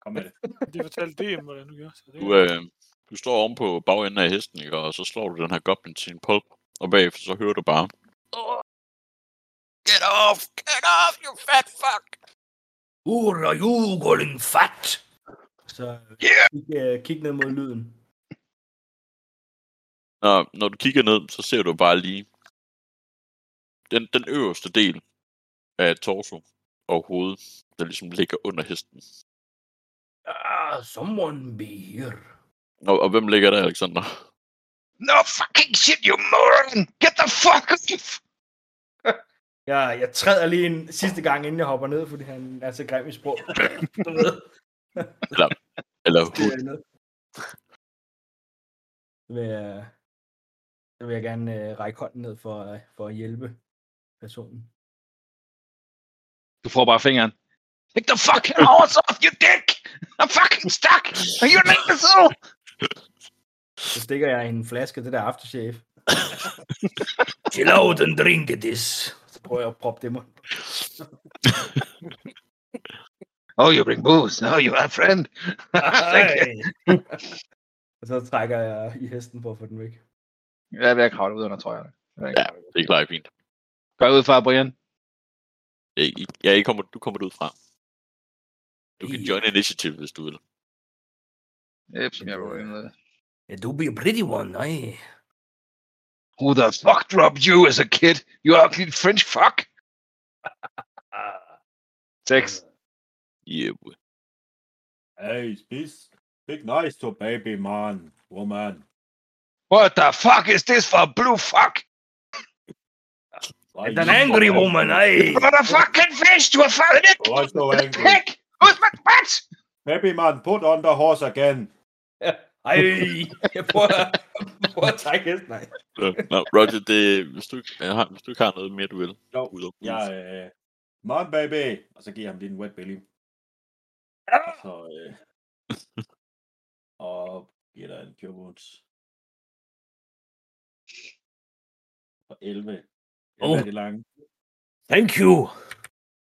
Kom med det. De fortalte DM, hvordan du gjorde. Så det Du, øh, du står oven på bagenden af hesten, ikke? og så slår du den her goblin til en pulp, og bagefter så hører du bare, Get off! Get off, you fat fuck! Ura jugoling fat! Så Yeah. kig, uh, kig ned mod lyden. når, når du kigger ned, så ser du bare lige den, den øverste del af torso og hovedet, der ligesom ligger under hesten. Ah, someone be here. Og, og hvem ligger der, Alexander? No fucking shit, you moron! Get the fuck off! Jeg, jeg træder lige en sidste gang, inden jeg hopper ned, fordi han er så grim i sprog. Du ved. Eller Det hud? Så vil jeg, så vil jeg gerne uh, række hånden ned for, uh, for at hjælpe personen. Du får bare fingeren. Take the fucking horse off, you dick! I'm fucking stuck! Are you an imbecile? Så stikker jeg en flaske det der aftershave. Chill out and drink this. Så prøver jeg at proppe det i munden. Oh, you bring booze. Oh, you are a friend. Thank you. og så trækker jeg i hesten for at få den væk. Jeg er ved at kravle ud under trøjerne. Jeg er Ja, det er klart fint. Gør ud fra, Brian. Ja, I, ja I kommer, du kommer ud fra. Du kan join initiative, hvis du vil. Yep, som jeg var inde med. Yeah, do be a pretty one, eh? Who the fuck dropped you as a kid? You ugly French fuck. Sex. Yeah, boy. Hey, spis. Big nice to baby, man. Woman. What the fuck is this for blue fuck? Why And an angry woman, eh? What a fucking fish to a fallen it! So angry? Heck! Who's my what? Happy man, put on the horse again. Ej, jeg prøver, jeg prøver at trække hesten. Nej. Nå, Nå, Roger, det, hvis, du, jeg har, hvis du ikke har noget mere, du vil. Jo, Ud over jeg øh, man baby. Og så giver jeg ham lige en wet belly. Og så, øh, og giver dig en cure wounds. Og 11. Jeg Oh. er det lange. Thank you.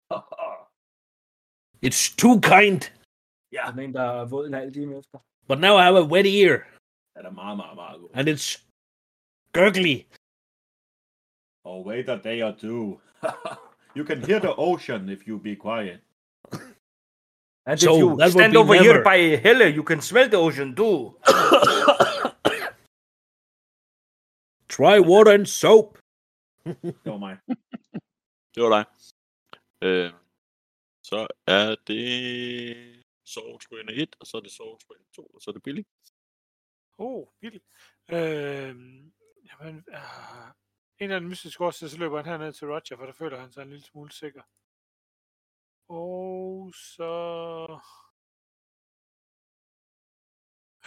It's too kind. Ja. Den ene, der er våd i en halv time efter. But now I have a wet ear, Den er meget, meget, meget and it's gurgly. Oh, wait a day or two. you can hear the ocean if you be quiet. And So, if you stand be over here never. by Helle, you can smell the ocean too. Try water and soap. Det var mig. Det var dig. Øh, så er det sovetskrøne 1, og så er det sovetskrøne 2, og så er det Billy. Oh, Billy. Øh, jamen, uh, en eller anden mystisk årsag, så løber han herned til Roger, for der føler han sig en lille smule sikker. Og så...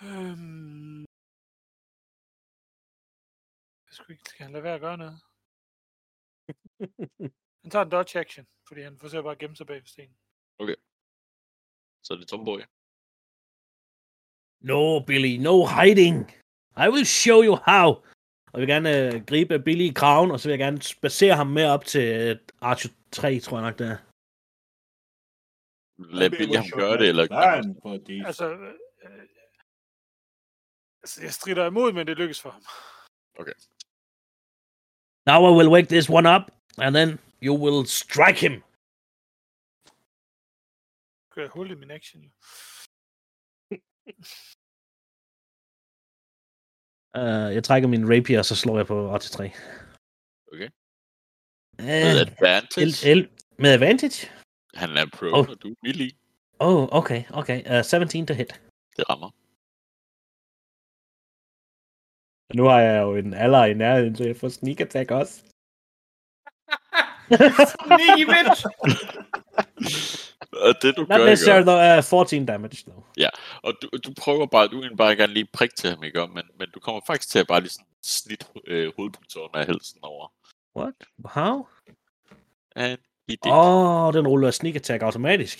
Øhm... Jeg skulle ikke, skal han lade være at gøre noget? han tager en dodge action, fordi han forsøger bare at gemme sig bag ved stenen. Så er det Tomboy. No, Billy, no hiding. I will show you how. Og jeg vil gerne øh, gribe Billy i kraven, og så vil jeg gerne spacere ham med op til øh, Archer 3, tror jeg nok, det er. Lad Billy ham gøre det, eller this. Altså, øh, altså, jeg strider imod, men det lykkes for ham. Now I will wake this one up, and then you will strike him. Jeg hul i min action, jo. Uh, jeg trækker min rapier, og så slår jeg på Archer 3. Okay. Uh, Med advantage. el, el, med advantage? Han er pro, Oh. og du er melee. Oh, okay, okay. Uh, 17 to hit. Det rammer. Nu har jeg jo en alder i nærheden, så jeg får sneak attack også. Sneaky bitch! Og det du Not gør, ikke? necessarily, though, uh, 14 damage, though. Og du, du prøver bare, du vil bare gerne lige prikke til ham, ikke? Men, men du kommer faktisk til at bare lige sådan snit øh, hovedpunktoren af halsen over. What? How? And he did. Åh, oh, den ruller sneak attack automatisk.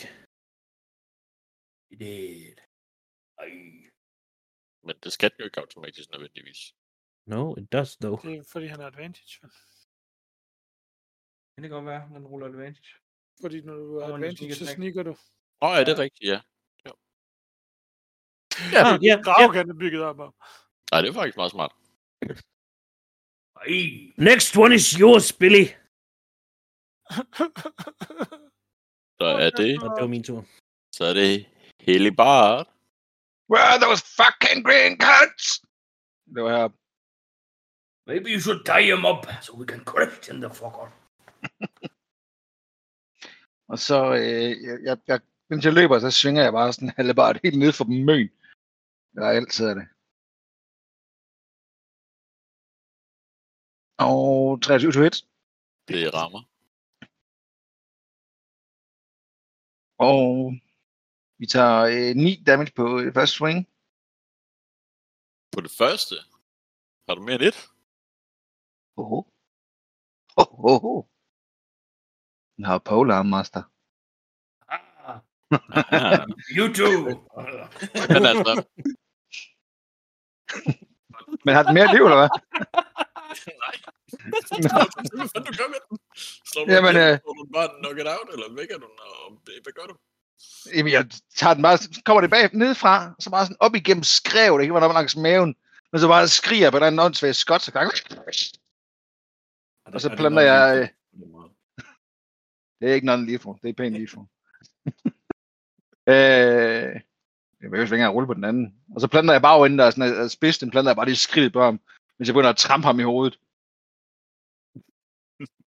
Det Ej. Men det skal den jo ikke automatisk nødvendigvis. No, it does, though. Det er fordi, han har advantage. Kan det godt være, den ruller advantage? Fordi når du har advantage, sneak så snikker du. Åh, oh, er det rigtigt? Ja. Ja, ja, ja. Gravkan er bygget op om. Nej, det er faktisk meget smart. Next one is yours, Billy. Så er det, Og det var min tur. så er det Helibard. Where are those fucking green cunts? Det var her. Maybe you should tie him up, so we can question the fucker. Og så, øh, jeg, jeg, jeg, mens jeg løber, så svinger jeg bare sådan halvbart helt ned for møn. Jeg er altid af det. Og 23 to hit. Det rammer. Og vi tager øh, 9 damage på øh, første swing. På det første. Har du mere end et? Oho. Oho. Den har pole arm master. Ah, Ah, you too! men altså, Men har den mere liv, eller hvad? nej. Hvad du gør med den? Slår du Jamen, den øh, du bare knock it out, eller vækker du den, og hvad gør du? Jamen, jeg tager den bare, så kommer det bag nedefra, så bare sådan op igennem skrevet, ikke? Hvor langs maven. Men så bare skriger på den åndssvage skot, så gang. Og så planter jeg... øh, Det er ikke noget lige for. Det er pænt lige for. øh, jeg vil jo ikke engang rulle på den anden. Og så planter jeg bare enden, der er sådan at spids, den planter jeg bare lige skridt på ham, hvis jeg begynder at trampe ham i hovedet.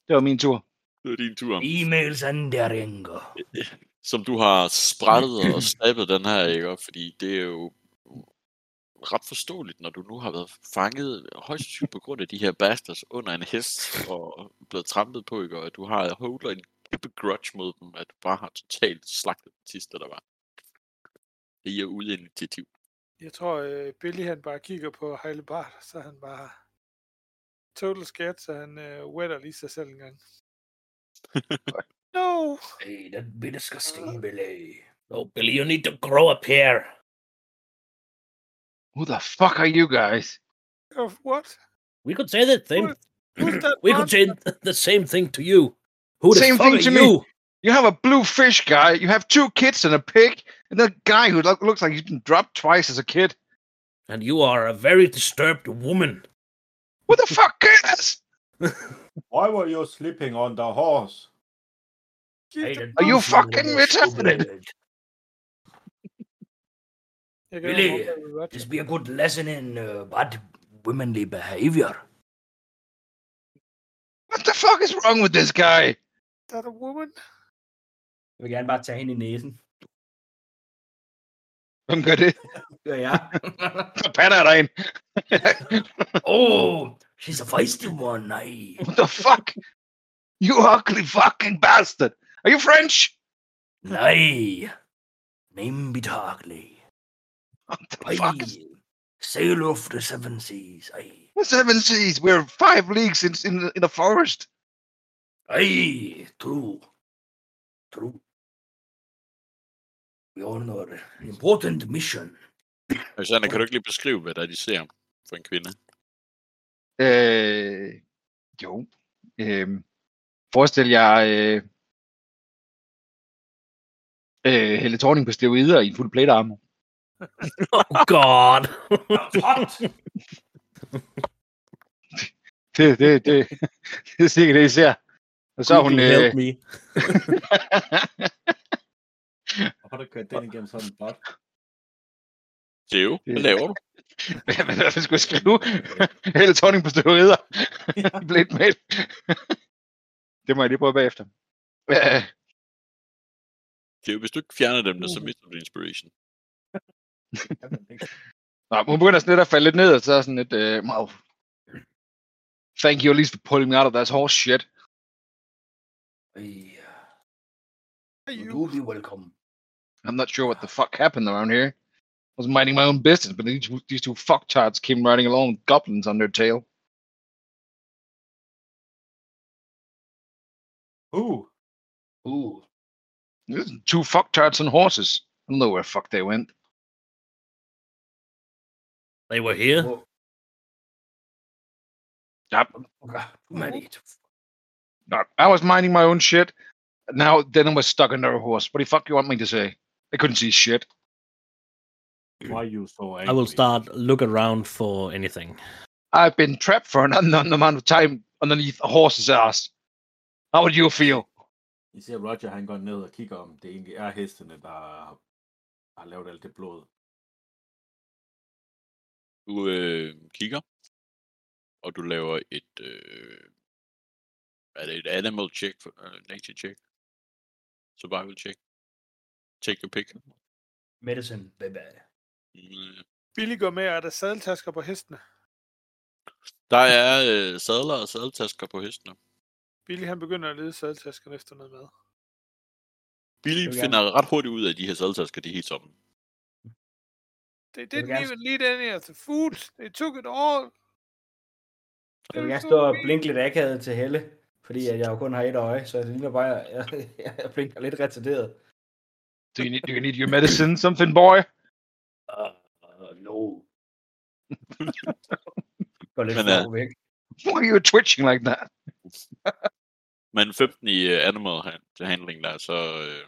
Det var min tur. Det er din tur. Emails and der ringer. Som du har sprættet og stabbet den her, ikke? Og Fordi det er jo ret forståeligt, når du nu har været fanget højst sandsynligt på grund af de her bastards under en hest og blevet trampet på, ikke? og at du har holder en kæmpe grudge mod dem, at du bare har totalt slagtet den sidste, der var. Det er ude initiativ. Jeg tror, øh, Billy han bare kigger på Heile Bart, så han bare total scared, så han øh, wetter lige sig selv en gang. no! Hey, that bit disgusting, Billy. Oh, Billy, you need to grow a pair. Who the fuck are you guys? Of what? We could say the same. What? Who's that We could say the same thing to you. Who the Same thing are to me. you? You have a blue fish guy, you have two kids and a pig, and that guy who lo- looks like he's been dropped twice as a kid. And you are a very disturbed woman. Who the fuck cares? Why were you sleeping on the horse? Hey, Are you fucking was so retarded? weird. Jeg kan Billy, ikke håbe, at This be a good lesson in uh, bad womanly behavior. What the fuck is wrong with this guy? That a woman? Jeg vil gerne bare tage hende i næsen. Hvem gør det? Gør jeg. Så patter jeg dig ind. oh, she's a feisty one, aye. What the fuck? You ugly fucking bastard. Are you French? Nej. Name betagelig. What the Aye. fuck? is- Sail of the seven seas, aye. The seven seas. We're five leagues in, in, in the forest. Aye, true. True. We on an important mission. Alexander, kan du ikke lige beskrive, hvad der er, de ser for en kvinde? Øh, jo. Øh, forestil jer øh, øh, Helle Thorning på steroider i en fuld plate armor. Oh God. Det, det, det, det er sikkert det, I ser. Og så er hun... Google Øh, help me. Og har du kørt den igennem sådan en bot? Theo, hvad laver du? hvad, hvad, hvad skulle jeg skrive? Helle Thorning på steroider. Blæt mail. det må jeg lige prøve bagefter. Theo, hvis du ikke fjerner dem, der, så mister du inspiration. Nå, hun begynder sådan lidt at falde lidt ned, og så er sådan lidt, øh, wow. Thank you at least for pulling me out of that horse shit. Aye. Hey, You you. do be welcome. I'm not sure what the fuck happened around here. I was minding my own business, but these two, these two fucktards came riding along with goblins on their tail. Uh, Ooh. There's two fucktards and horses. I don't know where the fuck they went. They were here. Yep. Too many. No, I was minding my own shit. Now then I was stuck under a horse. What the fuck you want me to say? I couldn't see shit. why you so angry? I will start look around for anything. I've been trapped for an unknown amount of time underneath a horse's ass. How would you feel? I ser Roger, han går ned og kigger, om det egentlig er hestene, der har, har lavet alt det blod. Du øh, kigger, og du laver et, øh, er det et animal check, for, uh, nature check, survival check, take your pick. Medicine, baby. Mm, Billy går med, er der sadeltasker på hestene. Der er øh, sadler og sadeltasker på hestene. Billy han begynder at lede sadeltaskerne efter noget mad. Billy finder ret hurtigt ud af, at de her sadeltasker, de er helt tomme. They didn't gerne- even need any of the food. They took it all. Jeg vil gerne stå og blinke lidt akavet til Helle, fordi at jeg jo kun har et øje, så det ligner bare, at jeg, jeg blinker lidt retarderet. Do you need, do you need your medicine, something, boy? Uh, uh, no. Går lidt Men, flov væk. Why are you twitching like that? Men 15 i uh, animal hand- handling der, så øh,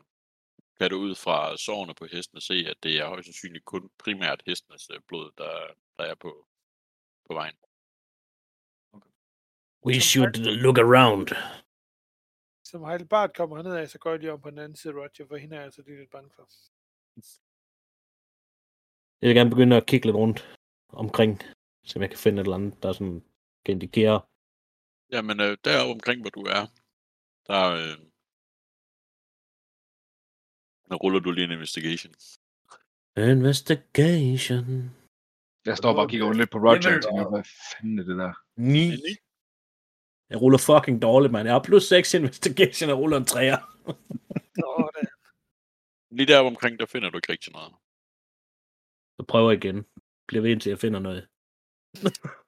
kan du ud fra sårene på hestene se, at det er højst sandsynligt kun primært hestenes øh, blod, der, der er på, på vejen. We should look around. Som Heidelbart kommer herned af, så går de om på den anden side Roger, for hende er jeg altså lige lidt bange for. Jeg vil gerne begynde at kigge lidt rundt omkring, så jeg kan finde et eller andet, der sådan kan indikere. Jamen, øh, deroppe omkring, hvor du er, der, øh, der ruller du lige en investigation. Investigation. Jeg står bare og kigger lidt på Roger og tænker, hvad fanden er det der? 9. Jeg ruller fucking dårligt, mand. Jeg har plus 6 investigation og ruller en 3'er. Sådan. Lige der omkring, der finder du ikke rigtig noget. Så prøver jeg igen. Bliver ved indtil jeg finder noget.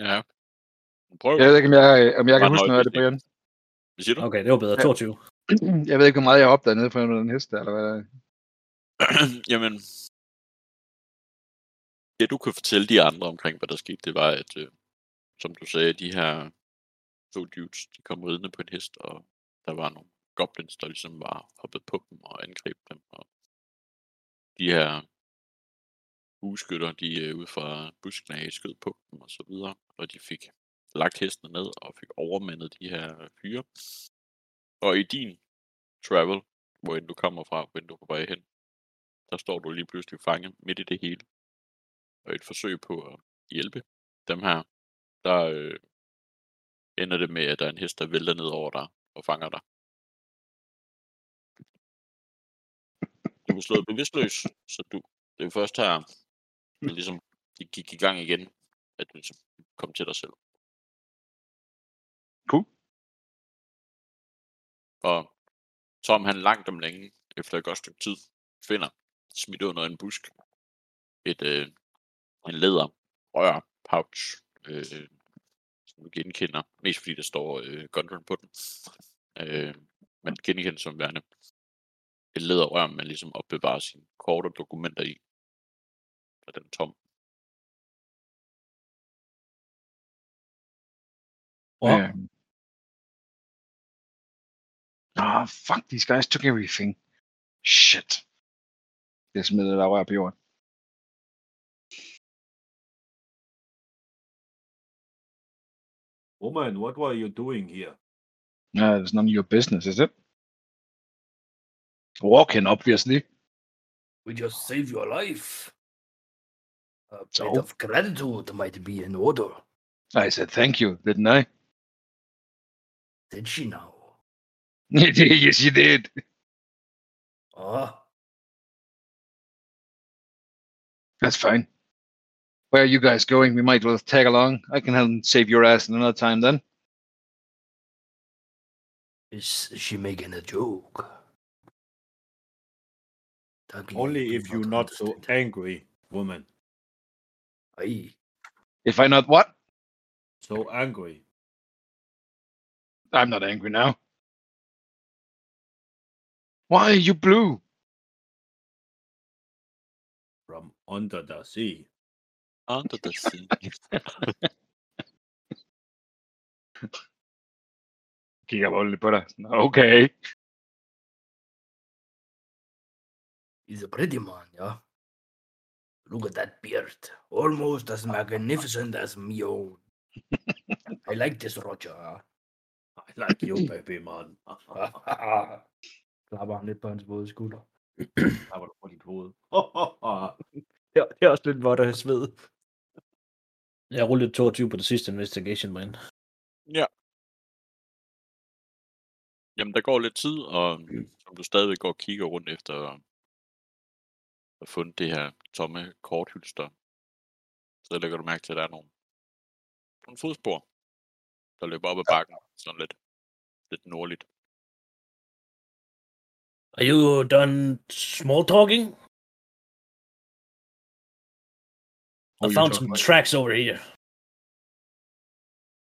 Ja. Prøv. Jeg ved ikke, om jeg, om jeg kan huske noget af det. Brian. Hvad siger du? Okay, det var bedre. Ja. 22. Jeg ved ikke, hvor meget jeg har opdaget nede på den hest, der, eller hvad. Jamen, det du kunne fortælle de andre omkring, hvad der skete, det var, at øh, som du sagde, de her to dudes, de kom ridende på en hest, og der var nogle goblins, der ligesom var hoppet på dem og angreb dem. Og de her bueskytter, de øh, ud fra buskene af skød på dem og så videre, og de fik lagt hestene ned og fik overmandet de her fyre. Og i din travel, hvor end du kommer fra, hvor end du er på vej hen, der står du lige pludselig fanget midt i det hele. Og et forsøg på at hjælpe dem her, der øh, ender det med, at der er en hest, der vælter ned over dig og fanger dig. Du er slået bevidstløs, så du, det er først her, det ligesom, det gik i gang igen, at du ligesom kom til dig selv. Cool. Og Tom han langt om længe, efter et godt stykke tid, finder smidt under en busk et øh, en læder rør pouch, øh, som du genkender, mest fordi der står øh, Gundren på den. Øh, man genkender som værende et læderrør, man ligesom opbevarer sine kort og dokumenter i. Og den er tom. Ja. Ja. Ah, fuck, these guys took everything. Shit. Det smed det der rør på jorden. Woman, what were you doing here? Yeah, it's none of your business, is it? Walking, obviously. We just saved your life. A bit So? of gratitude might be in order. I said thank you, didn't I? Did she now? yes, you did. Ah, That's fine. Where are you guys going? We might well tag along. I can help save your ass in another time then. is she making a joke? Dagi, Only if you're not so angry, woman. Aye. If I not what? So angry. I'm not angry now. Why are you blue? From under the sea. The sea. Kigger lidt på dig. Okay. He's a pretty man, yeah. Look at that beard. Almost as magnificent as me own. I like this Roger. I like you, baby man. Klapper ham lidt på hans våde skulder. Der var du på dit hoved. Det er, det er også lidt vådt at sved. Jeg rullede 22 på det sidste investigation, man. Ja. Jamen, der går lidt tid, og som du stadigvæk går og kigger rundt efter at fundet det her tomme korthylster, så lægger du mærke til, at der er nogle, nogle fodspor, der løber op ad bakken, sådan lidt, lidt nordligt. Are you done small talking? I found some about? tracks over here.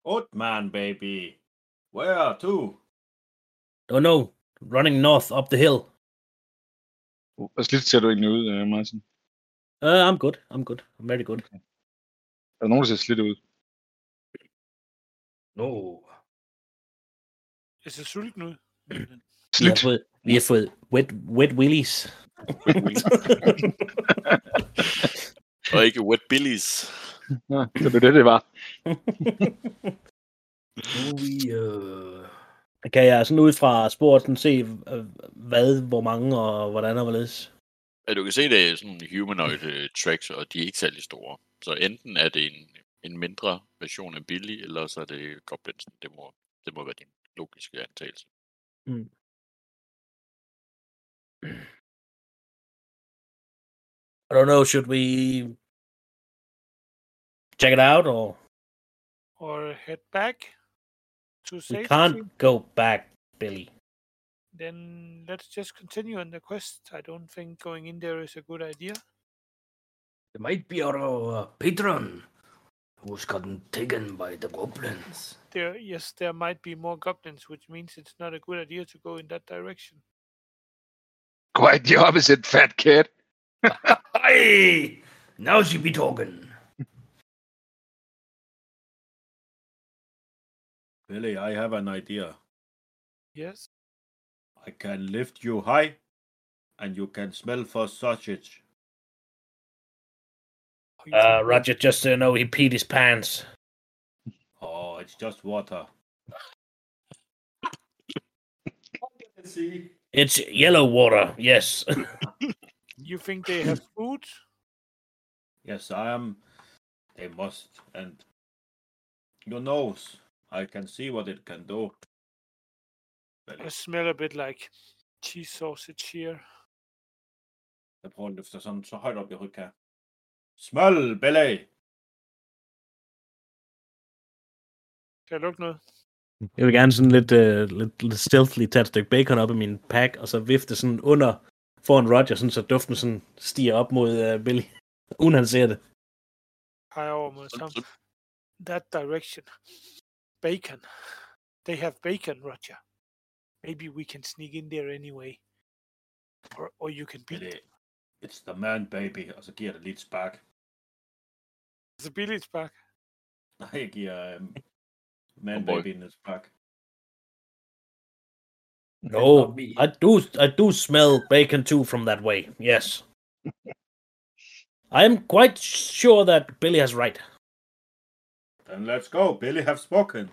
Old man, baby. Where to? Don't know. Running north up the hill. Hvor slidt ser du egentlig ud, Martin? Uh, I'm good. I'm good. I'm very good. Er der nogen, der ser slidt ud? No. Jeg ser sulten ud. Vi har Slidt? fået, vi har fået wet, wet willies. Og ikke Wet Billies. Ja, det var det, det var. We, uh, kan jeg sådan ud fra sporten se, øh, hvad, hvor mange og hvordan og hvorledes? Ja, du kan se, det er sådan humanoid øh, tracks, og de er ikke særlig store. Så enten er det en, en mindre version af Billy, eller så er det Goblinsen. Det må, det må være din logiske antagelse. I don't know, should we check it out or Or head back to safety? we can't go back, Billy? Then let's just continue on the quest. I don't think going in there is a good idea. It might be our uh, patron who's gotten taken by the goblins. There, yes, there might be more goblins, which means it's not a good idea to go in that direction. Quite the opposite, fat kid. Hey! Now she be talking. Billy, I have an idea. Yes. I can lift you high, and you can smell for sausage. Uh, think- Roger, just so you know, he peed his pants. Oh, it's just water. It's yellow water, yes. You think they have food? Yes, I am. They must. And your nose, I can see what it can do. Billy, I smell a bit like cheese sausage here. jeg prøver at løfte sådan så højt op, jeg overhovedet kan. Smøl, Billy! Kan jeg lukke noget? Jeg vil gerne sådan lidt, uh, lidt, lidt stealthily tage et stykke bacon op i min pack, og så vifte sådan under foran Roger, sådan, så duften sådan stiger op mod uh, Billy, uden han ser det. Peger over mod så, That direction. Bacon. They have bacon, Roger. Maybe we can sneak in there anyway. Or, or you can beat Billy, them. it's the man, baby. Og så giver jeg det lidt spark. Altså billigt spark. Nej, jeg giver um, man, Oh boy. baby en spark. No, I do, I do smell bacon too from that way, yes. I'm quite sure that Billy has right. Then let's go. Billy have spoken.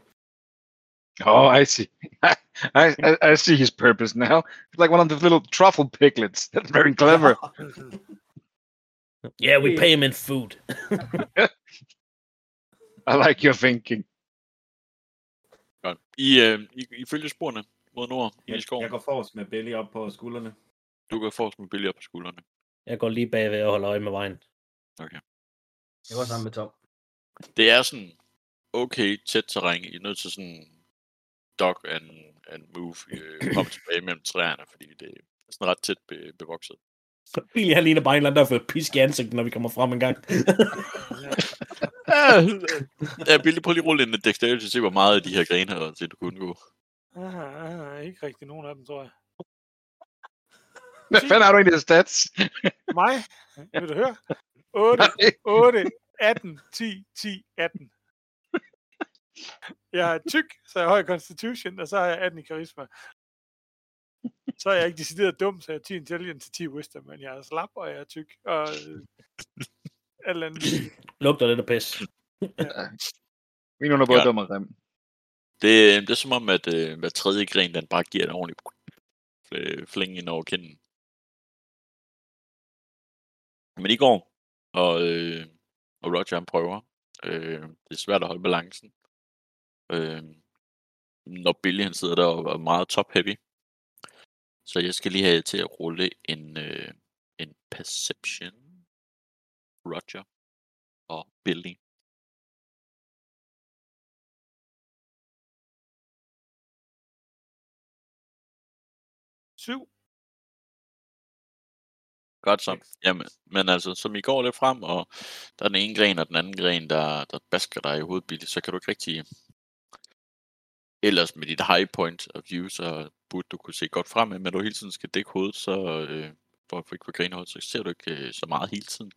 Oh, I see. I, I I see his purpose now. It's like one of the little truffle piglets. That's very clever. Yeah, we pay him in food. I like your thinking. godt. I, øh, I, I følger sporene mod nord ind i Jeg, skoven. jeg går forrest med Billy op på skuldrene. Du kan forrest med Billy op på skuldrene. Jeg går lige bagved og holder øje med vejen. Jeg går sammen med Tom. Det er sådan okay tæt terræn. I er nødt til sådan dog and, and move. Øh, komme tilbage mellem træerne, fordi det er sådan ret tæt be, bevokset. Billy, han ligner bare en eller anden, der har fået pisk i ansigtet, når vi kommer frem en gang. Ja, Billy, prøv lige at rulle en dexterity til se, hvor meget af de her grene her, til du kunne gå. Ah, ah, ikke rigtig nogen af dem, tror jeg. Hvad fanden har du egentlig af stats? Mig? Vil du høre? 8, 8, 18, 10, 10, 18. Jeg er tyk, så jeg har høj constitution, og så har jeg 18 i karisma. Så er jeg ikke decideret dum, så jeg er 10 intelligence til 10 wisdom, men jeg er slap, og jeg er tyk, og øh, alt andet. Lugter lidt af pis. Min er både Ja. dum og grim. Det, det er som om, at øh, hver tredje gren, den bare giver en ordentlig fl- fling ind over kinden. Men i går, og, øh, og Roger han prøver. Øh, det er svært at holde balancen. Øh, når Billy han sidder der og er meget top heavy. Så jeg skal lige have til at rulle en, øh, en perception. Roger og Billy. 7. Godt så. Jamen, men altså, som I går lidt frem, og der er den ene gren og den anden gren, der, der basker dig i hovedet, Billy, så kan du ikke rigtig... Ellers med dit high point of view, så burde du kunne se godt frem, men når du hele tiden skal dække hovedet, så øh, for, for ikke få grene hovedet, så ser du ikke øh, så meget hele tiden.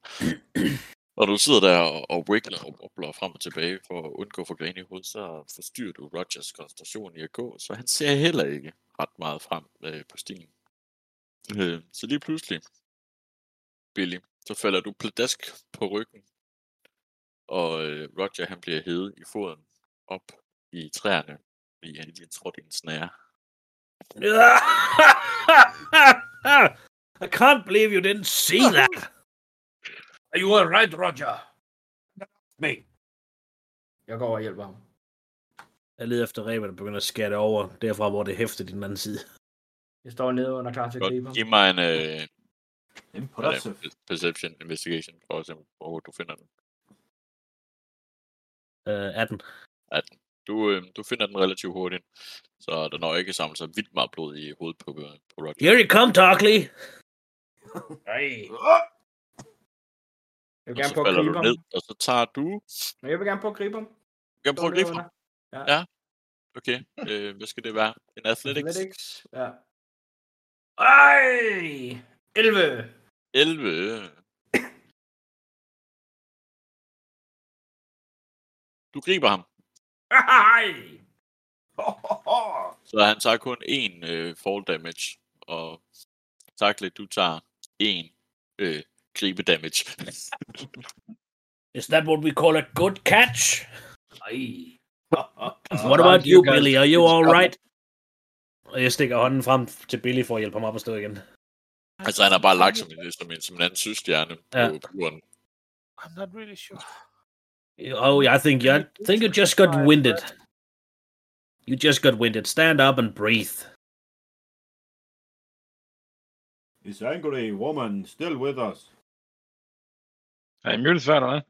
Og du sidder der og, og wiggler og wobbler frem og tilbage for at undgå at få grene i hovedet, så forstyrrer du Rogers koncentration i at gå, så han ser heller ikke ret meget frem øh, på stien. Øh, så lige pludselig, Billy, så falder du pladask på ryggen, og øh, Roger han bliver hævet i foden op i træerne, han lige tror, det er en snære. I can't believe you didn't see that. You are right, Roger. Me. Jeg går og hjælper ham. Jeg leder efter ræber, der begynder at skære det over, derfra hvor det hæfter i den anden side. Jeg står nede under klar til at gribe ham. Giv mig en, øh, Impressive. Perception investigation, for at se, hvor du finder den. Øh, 18. 18. Du, øh, du finder den relativt hurtigt, så der når ikke samlet sig vildt meget blod i hovedet på, øh, på Roger. Here you come, Darkley! Ej. Jeg vil og gerne så prøve at falder gribe du ham. ned, og så tager du... Men jeg vil gerne prøve at gribe ham. Du kan prøve at gribe ham. Ja. Ja. Okay, øh, hvad skal det være? En athletics? Athletics. Ja. Ej! 11. 11. Du griber ham! så han tager kun én øh, fall damage, og Takle, du tager én øh, gribe damage. Is that what we call a good catch? Ej. What about you, Billy? Are you all right? Og jeg stikker hånden frem til Billy for at hjælpe ham op at stå igen. altså, han har bare lagt som en, som en, som en anden søstjerne Ja. på buren. I'm not really sure. Oh, yeah, I think you, I think you just got winded. You just got winded. Stand up and breathe. Is angry woman still with us? Eh? I muted før, eller hvad?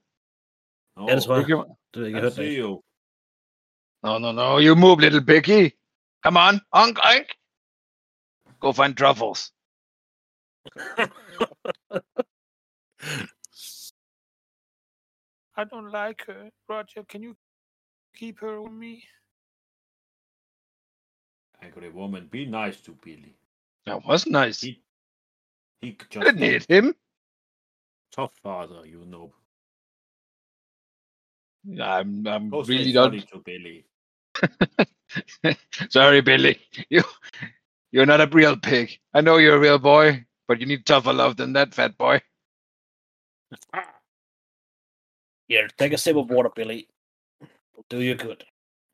No, Ja, det tror jeg. Okay. Det har jeg ikke I see det. you. No, no, no. You move, little Becky. Come on. Onk, onk. Go find truffles. I don't like her. Roger, can you keep her with me? Angry woman, be nice to Billy. That was nice. He, he just didn't hit him. tough father, you know. I'm, I'm Go say really sorry not. to Billy. Sorry, Billy. You, you're not a real pig. I know you're a real boy, but you need tougher love than that, fat boy. Here, take a sip of water, Billy. It'll do you good.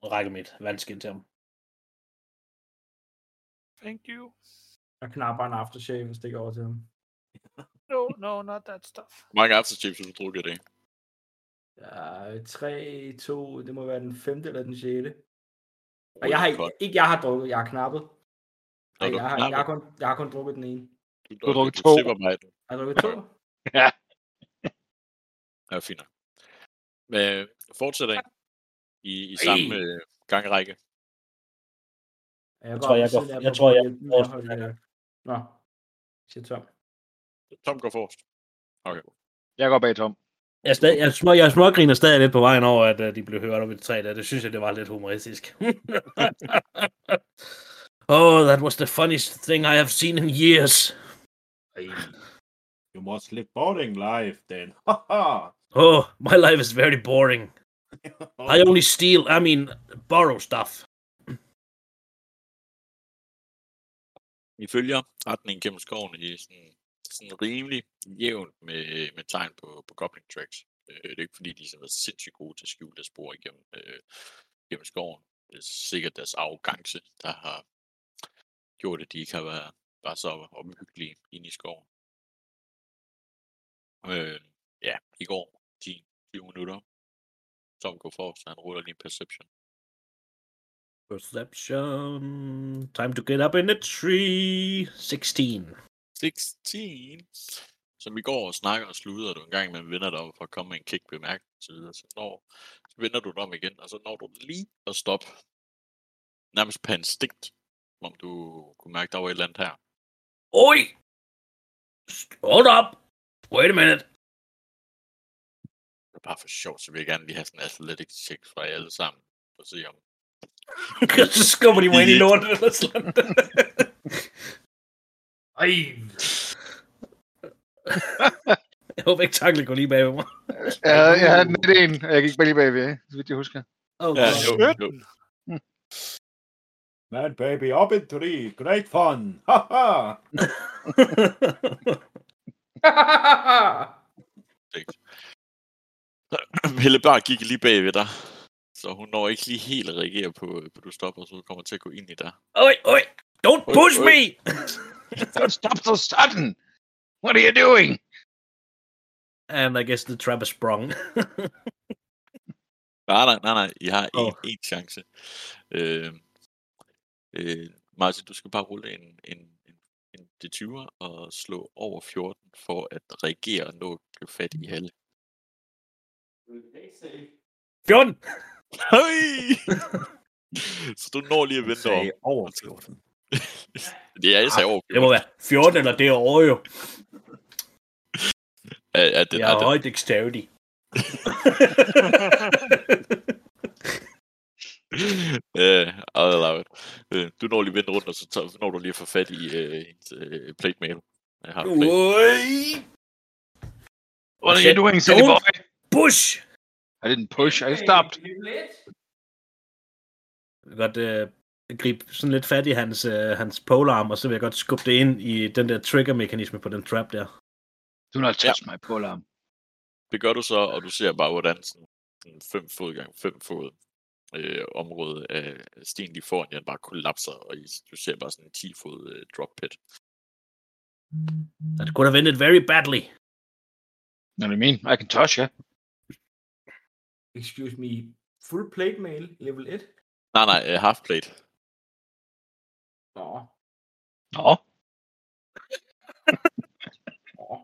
Og rækker mit vandskin til ham. Thank you. Jeg knapper en aftershave og stikker over til ham. No, no, not that stuff. Hvor mange afterchips har du drukket i dag? Ja, 3, 2, det må være den femte eller den sjette. Og Holy jeg har ikke, fuck. ikke jeg har drukket, jeg har knappet. Nå, du jeg, har, jeg, har kun, jeg har kun drukket den ene. Du, har drukket du to. mig har drukket to. Ja. Ja, fint. nok. Men fortsætter I i, i samme øh, gangrække? Jeg, tror, jeg går- siden af jeg tror, jeg går at holde, øh, Nå, siger Tom. Tom går forrest. Okay. Jeg går bag Tom. Jeg, er stadig, jeg, små, jeg smågriner stadig lidt på vejen over, at uh, de blev hørt op i det træ der. Det synes jeg, det var lidt humoristisk. oh, that was the funniest thing I have seen in years. You must live boring life then. Haha. Oh, my life is very boring. I only steal, I mean, borrow stuff. I følger retningen gennem skoven i sådan, sådan rimelig jævn med, med tegn på, på goblin tracks. Øh, det er ikke fordi, de er sådan sindssygt gode til at skjule deres spor igennem, øh, gennem skoven. Det er sikkert deres arrogance, der har gjort, at de ikke har været bare så omhyggelige inde i skoven. Øh, ja, i går 10-20 minutter. Tom går for, så han ruller lige en perception. Perception. Time to get up in the tree. 16. 16. Som i går snakker og sluder du en gang med vender dig om for at komme med en kick bemærkning og så videre. Så, når, så vender du dig om igen, og så når du lige at stoppe. Nærmest på instinkt, om du kunne mærke, der var et eller andet her. Oi! Hold up! Wait a minute. Bare for sjov, så vil jeg gerne lige have sådan en athletics check fra jer alle sammen. For at se om... så skubber de mig ind i lortet eller sådan Ej, Jeg håber ikke, Takle går lige bag mig. Jeg, havde- jeg havde net en, og jeg gik bare lige bagved, så vidt jeg husker. Oh, Ja, jo, jo. Man baby, up in tree. Great fun. Haha. Helle bare gik lige bag ved dig. Så hun når ikke lige helt at reagere på, på du stopper, så hun kommer til at gå ind i dig. Oi, oi! Don't Oi, push oi. me! Don't stop so sudden! What are you doing? And I guess the trap is sprung. Nej, nej, nej, nej. I har en, Åh. en chance. Øh, øh, Martin, du skal bare rulle en, en, en, en D20'er og slå over 14 for at reagere og nå fat i Halle. 14! Høj! Så du når lige at vente om. Sagde over 14. Det er jeg sagde over 14. Det må være 14 eller derovre jo. Er, er det, Jeg er har det, høj dexterity. Øh, I'll allow it. Øh, du når lige vende rundt, og så tager, når du lige at få fat i øh, hendes øh, plate mail. Jeg har en plate. Ui! What are you doing, silly boy? Push! I didn't push, I stopped. Jeg vil godt øh, gribe sådan lidt fat i hans, øh, hans polearm, og så vil jeg godt skubbe det ind i den der trigger-mekanisme på den trap der. Do not touch my polearm. Det gør du så, og du ser bare, hvordan sådan, sådan 5 fod gang 5 fod øh, område af stien lige foran jer bare kollapser, og I, du ser bare sådan en 10 fod øh, drop pit. That could have ended very badly. What do you mean? I can touch you. Excuse me. Full plate mail, level 1. Nej, nej, øh, half plate. Nå. Nå,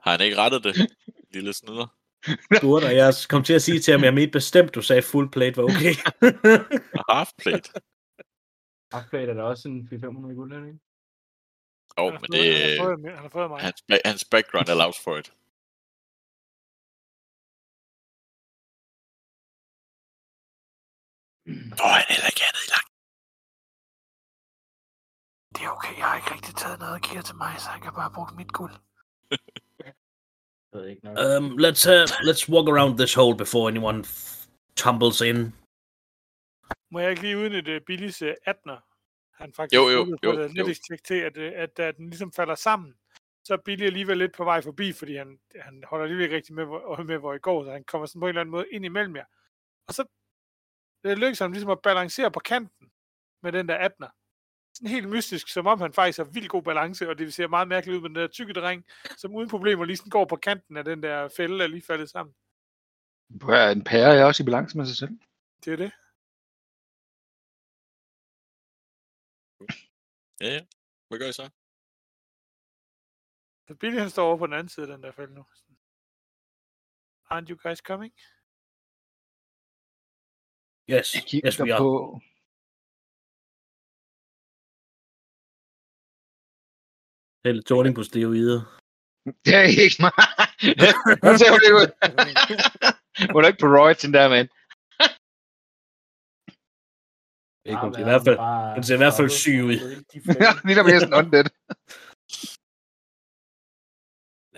Har han ikke rettet det? Lille snyder. Burde, og jeg kom til at sige til ham, jeg mente bestemt, du sagde full plate var okay. Half plate. Half-plate er der også en 400 guld, er det ikke? Jo, Han har men fået- det, han har fået, har fået mig. hans, hans background allows for it. Hvor er han heller ikke andet i lang. Det er okay, jeg har ikke rigtig taget noget gear til mig, så han kan bare bruge mit guld. Jeg ved ikke nok. um, let's, uh, let's walk around this hole before anyone f- tumbles in. Må jeg ikke lige udnytte Billys uh, 18'er? Han faktisk Jo, jo, jo, det jo. Check til, at, øh, at, at den ligesom falder sammen. Så er Billy alligevel lidt på vej forbi, fordi han, han holder alligevel ikke rigtig med, hvor, med, hvor I går, så han kommer sådan på en eller anden måde ind imellem jer. Og så det lykkes ham ligesom at balancere på kanten med den der 18'er. Sådan helt mystisk, som om han faktisk har vildt god balance, og det ser meget mærkeligt ud med den der tykke dreng, som uden problemer lige sådan går på kanten af den der fælde, der er lige faldet sammen. En pære er også i balance med sig selv. Det er det. Ja, ja. Hvad gør I så? Så Billy han står over på den anden side af den der fælde nu. Aren't you guys coming? Yes, Jeg kigger yes we are. på... Det er lidt tårning på steroider. Det er ikke mig. Hvordan ser det ud? Hun er ikke på den der, mand. Ikke, hun ser i hvert fald, den ser i hvert fald syg ud. Lige der mere sådan undead.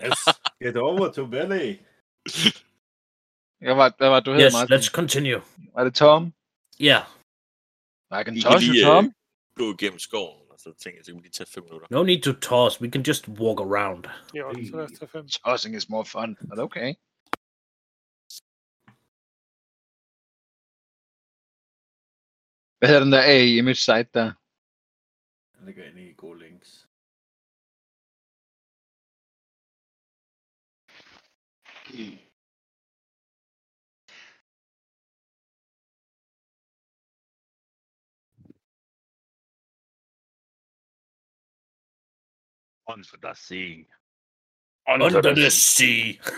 Let's get over to Valley. Hvad var, hvad var du hed, Yes, Martin? let's continue. Var det Tom? Yeah, I can touch you, lige, Tom. øh, gå igennem skoven, og så tænker jeg, så kan vi lige tage 5 minutter. no need to toss. We can just walk around. Også, så lad os tage fem. Tossing is more fun, but okay. Hvad hedder den der A i image site der? Han ligger inde i gode links. Under the sea. Under, Under the, the, sea. sea.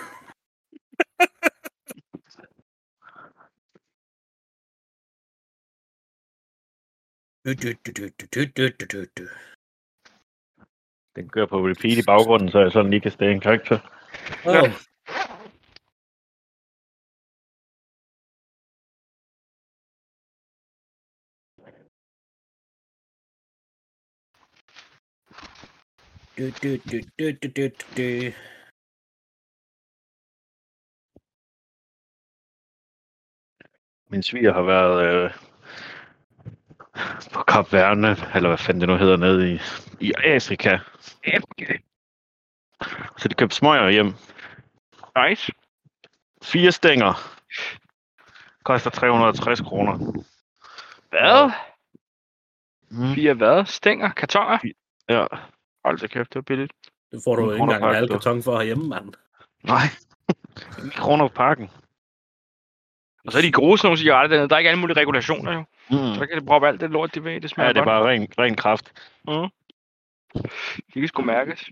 Den kører på repeat i baggrunden, så jeg sådan lige kan stå en karakter. Oh. Du, du, du, du, du, du, du. Min sviger har været øh, på Kap Verne, eller hvad fanden det nu hedder, nede i, i Afrika. Afrika. Så de købte smøger hjem. Nice. Fire stænger. Koster 360 kroner. Hvad? Mm. Fire hvad? Stænger? Kartoner? Ja. Hold da kæft, det var billigt. Det får du jo ikke engang en karton for herhjemme, mand. Nej. 9 kroner på pakken. Og så er de gode sådan nogle cigaretter dernede. Der er ikke alle mulige regulationer jo. Mm. Så kan de proppe alt det lort, de ved. Det smager Ja, det er godt. bare ren, ren kraft. Mhm. De kan sgu mærkes.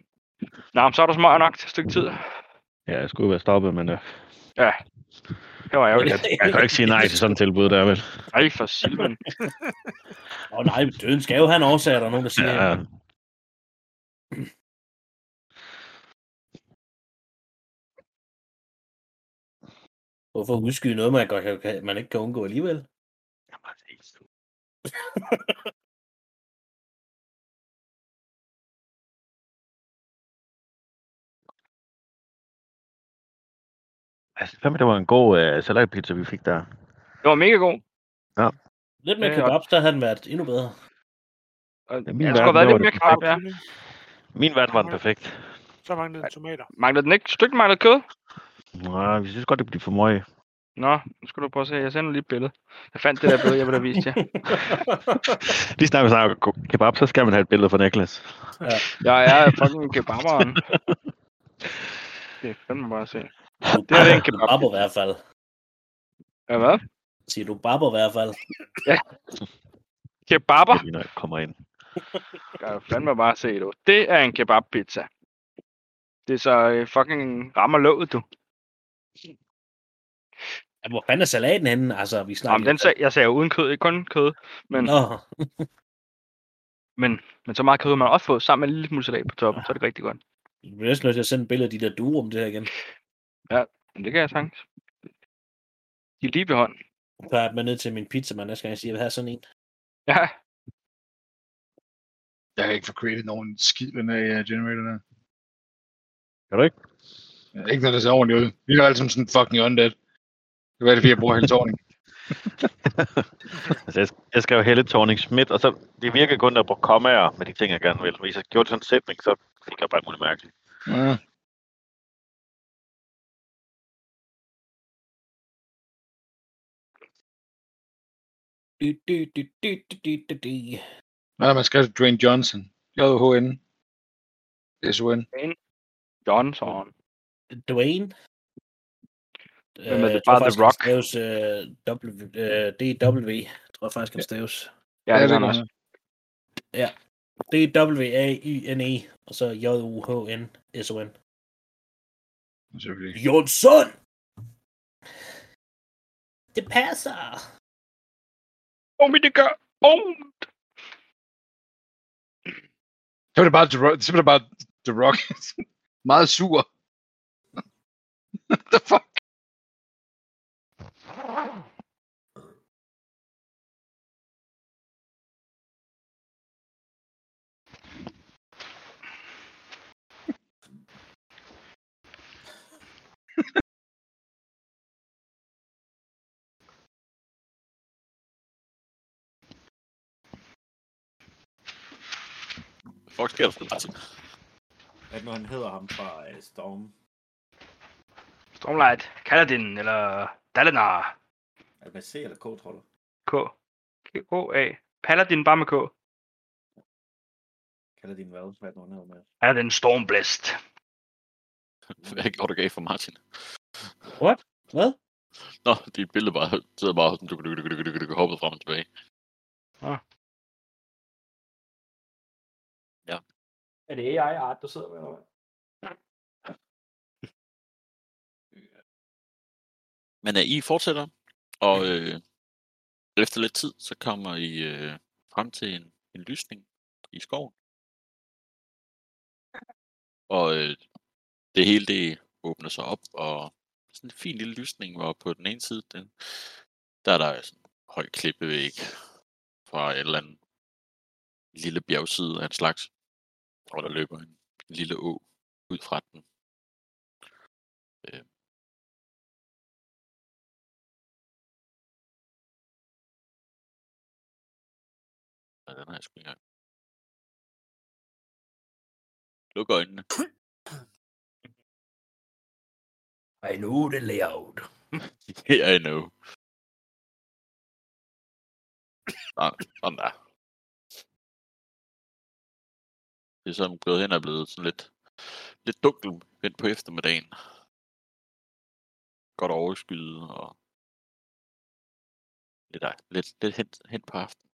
Nå, men så er der smøger nok til et stykke tid. Ja, jeg skulle være stoppet, men uh, Ja. Det var ærgerligt. jeg kan jo ikke sige nej til sådan et tilbud der, vel? Ej, for silven. Åh oh, nej, døden skal jo have en årsag, er der er nogen, der siger. Ja, Hvorfor udskyde noget, man, godt, kan- man ikke kan undgå alligevel? altså, fandme, det var en god uh, salatpizza, vi fik der. Det var mega god. Lidt mere Ja, kebabs, der havde den været endnu bedre. Og Ja, min jeg skulle have været lidt mere det kebab, ja. Min vært var den perfekt. Så manglede den tomater. Mangler den ikke stykke mangler kød? Nej, vi synes godt, det bliver for meget. Nå, nu skal du prøve at se. Jeg sender lige et billede. Jeg fandt det der billede, jeg vil have vist jer. Lige snart vi snakker kebab, så skal man have et billede fra Niklas. Jeg er fucking kebaberen. Det er fandme bare se. Det er en kebab. babber i hvert fald. Ja, hvad? Siger du babber i hvert fald. Kebaber? Lige når jeg kommer ind. Skal jeg fandme bare se, du. Det er en kebabpizza. Det er så øh, fucking rammer låget, du. Ja, hvor fanden er salaten henne? Altså, vi snakker... Jamen, den sag, jeg sagde jo uden kød, ikke kun kød. Men, Nå, men, men så meget kød man også fået sammen med en lille smule salat på toppen, så er det rigtig godt. du bliver næsten nødt til at sende et billede af de der duer om det her igen. Men det kan jeg sagtens. De er lige ved hånd. Jeg plejer med ned til min pizza, man næste gang jeg siger, at jeg vil have sådan en. Ja, Jeg kan ikke få created nogen skid den her uh, generator der. Kan du ikke? Ja, ikke når det ser ordentligt ud. Vi er alle sammen sådan fucking undead. Det er det, fordi jeg bruger hele tårning. Altså, jeg, jeg skrev Helle Thorning Schmidt, og så det virker kun, at jeg bruger kommaer med de ting, jeg gerne vil. Hvis jeg gjorde sådan en sætning, så fik jeg bare muligt mærkeligt. Ja. Du, du, du, du, du, du, du, du. Nej, man skal Dwayne Johnson. J-O-H-N. S-O-N. Johnson. Dwayne. Hvem er det? tror Bare The Rock? Staves, uh, w, uh, DW, tror jeg faktisk, han staves. Ja, det gør han også. D-W-A-Y-N-E, E, og så J-U-H-N-S-O-N. Selvfølgelig. Jonsson! Det passer! Åh, men det gør ondt. Det var det bare The Rock. Så er det bare The Rock. Meget sur. The fuck? Fuck sker der for altså. At når han hedder ham fra uh, Storm, Stormlight. Kaladin, eller Dalinar. er det med C eller K, tror du? K. K-O-A. Paladin bare med K. Kalder din hvad? Hvad er det, nu, han hedder med? Paladin Stormblast. Hvad gjorde du gav for Martin? Hvad? Nå, dit billede bare sidder bare sådan, du, du, hoppet frem og tilbage. Er det AI-art, du sidder med? Eller hvad? Men uh, I fortsætter, og øh, efter lidt tid, så kommer I øh, frem til en, en lysning i skoven. Og øh, det hele det åbner sig op, og sådan en fin lille lysning, hvor på den ene side, den, der er der sådan en høj klippevæg fra et eller andet lille bjergside af en slags, og der løber en lille å ud fra den. Øh, Ja, den har jeg sgu ikke engang. Luk øjnene. I know the layout. Yeah, I know. Nå, sådan der. Det er sådan gået hen og blevet sådan lidt, lidt dunkel hen på eftermiddagen. Godt overskyet og lidt, der, lidt, lidt hen, hen på aftenen.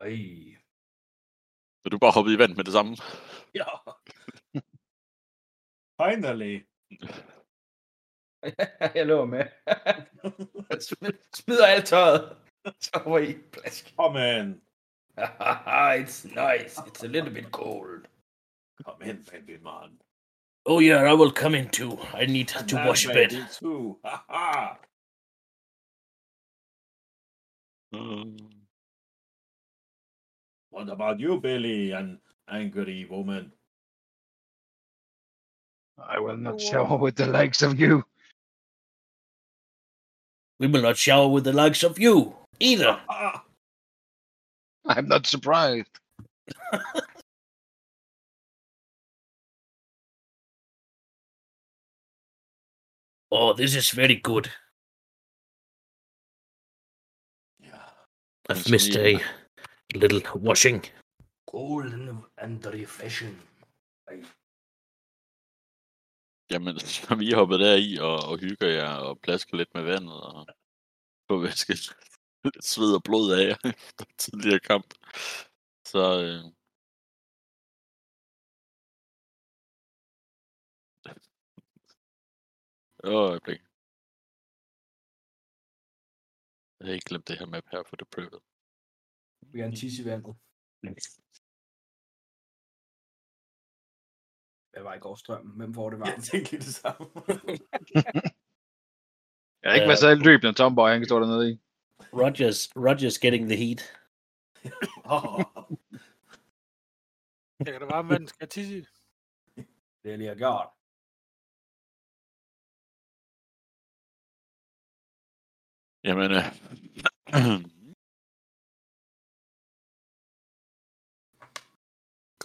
Ej. Så du bare hoppet i vand med det samme? Ja. Finally. jeg løber med. Smid- Smider alt tøjet. Så var I plask. Come in. It's nice. It's a little bit cold. Come in, baby man. Oh yeah, I will come in too. I need to Man, wash a bit. baby Too. Ha-ha. Mm. What about you, Billy, an angry woman? I will not shower with the likes of you. We will not shower with the likes of you either. I'm not surprised. Oh, this is very good. yeah. I've missed a little washing. Cold and, refreshing. Ej. Jamen, så vi hopper der i og, og hygger jer og plasker lidt med vandet og får væsket lidt sved og blod af efter tidligere kamp. Så øh, Åh, øjeblik. Jeg havde ikke glemt det her map her for The prøvet. Vi har en tisse i vandet. Hvad var i går strømmen? Hvem får det Jeg varmt? tænkte lige det samme. Jeg har ikke været særlig dyb, når Tomboy han kan stå dernede i. Rogers, Rogers getting the heat. Åh, Det kan da varme vand, skal jeg tisse i. Det er lige gjort. Jamen, øh,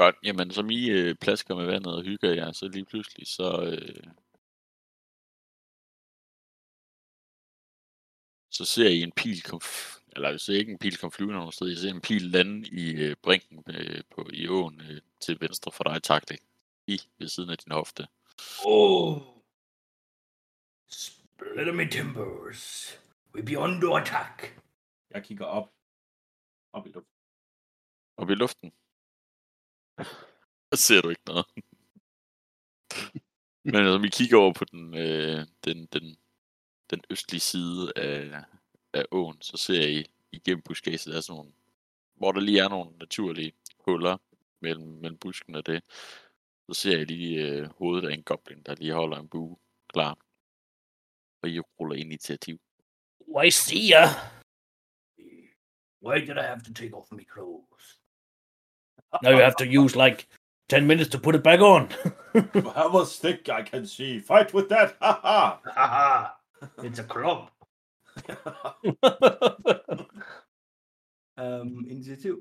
Godt, jamen som I øh, plasker med vandet og hygger jer, så lige pludselig, så, øh, så ser I en pil kom, f- eller jeg ser ikke en pil komme flyvende nogen sted, I ser en pil lande i øh, brinken øh, på, i åen øh, til venstre for dig, taktik, i ved siden af din hofte. Oh. Split me timbers. We be under attack. jeg kigger op. Op i luften. Oppe i luften. Der ser du ikke noget. Men altså, vi kigger over på den, øh, den, den, den østlige side af, af åen, så ser I igennem buskaget, der er sådan nogle, hvor der lige er nogle naturlige huller mellem, mellem busken og det. Så ser jeg lige øh, hovedet af en goblin, der lige holder en bue klar. Og I ruller initiativ. I see ya? Why did I have to take off my clothes? Now you have to use like 10 minutes to put it back on. You have a stick I can see. Fight with that. Ha-ha. Haha. It's a club. Um, initiativ.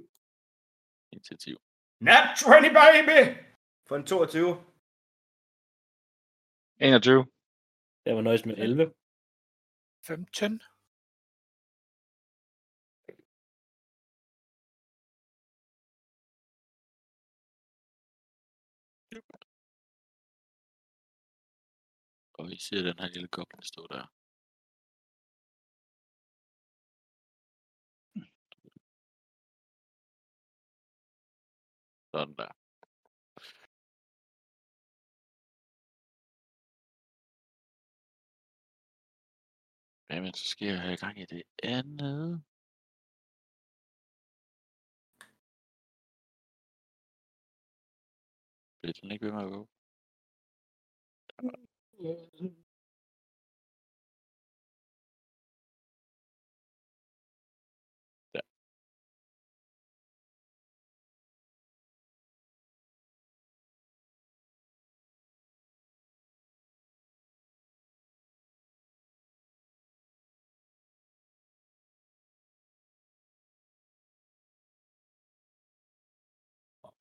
Initiativ. Nat 20, baby! For en 22. 21. Jeg var nøjes med 11. 15. Og I ser den her lille goblin stå der. Sådan der. Jamen, så skal jeg have i gang i det andet. Vil den ikke ved med at gå? Mm-hmm. Der.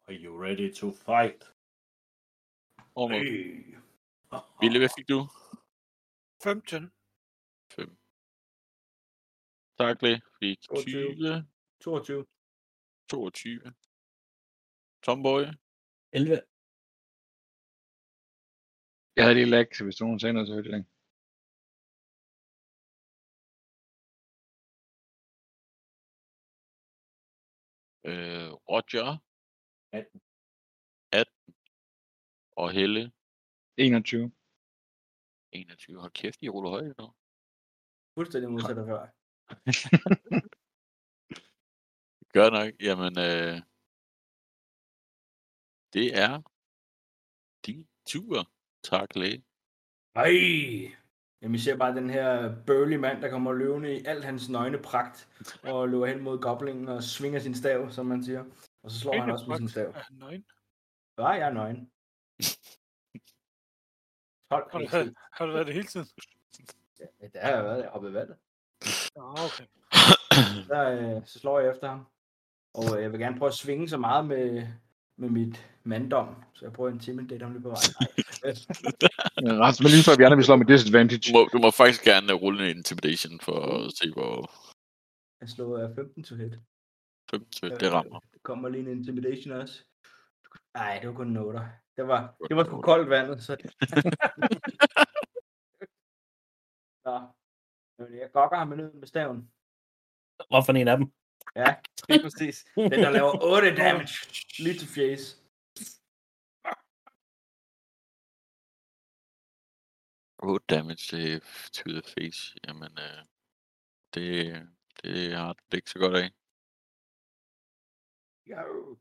Are you ready to fight? Ormod. Hey. Ville, hvad fik du? 15. 5. Takle fik 22. 20. 22. 22. Tomboy. 11. Jeg havde lige lag, så hvis nogen sagde noget, så hørte jeg ikke. Øh, Roger 18. 18. Og Helle 21. 21. Hold kæft, I ruller højt nu. Fuldstændig modsat af før. Gør nok. Jamen, øh, det er din tur. Tak, læge. Nej. Jamen, vi ser bare den her burly mand, der kommer løvende i alt hans nøgne pragt, og løber hen mod goblingen og svinger sin stav, som man siger. Og så slår han også med sin stav. Er nøgen? Nej, jeg er nøgen. 12 Har været, har du været det hele tiden? Ja, det har jeg været, jeg hoppet i vandet. Nå, okay. Så, øh, så slår jeg efter ham. Og øh, jeg vil gerne prøve at svinge så meget med, med mit manddom. Så jeg prøver at intimidate ham lidt på vej. Nej. Rasmus, men lige før vi andre vil slå med disadvantage. Du må, du må faktisk gerne øh, rulle en intimidation for at se, hvor Jeg slår øh, 15 to hit. 15 til det rammer. Der kommer lige en intimidation også. Nej, det var kun en 8. Det var, det var sgu koldt vandet, så... Nå. Jamen, Jeg gokker ham ned med staven. Hvorfor en af dem? Ja, lige præcis. Den, der laver 8 damage. Lige til fjæs. Oh, damage to the face. Jamen, øh, det, det har det ikke så godt af. Jo.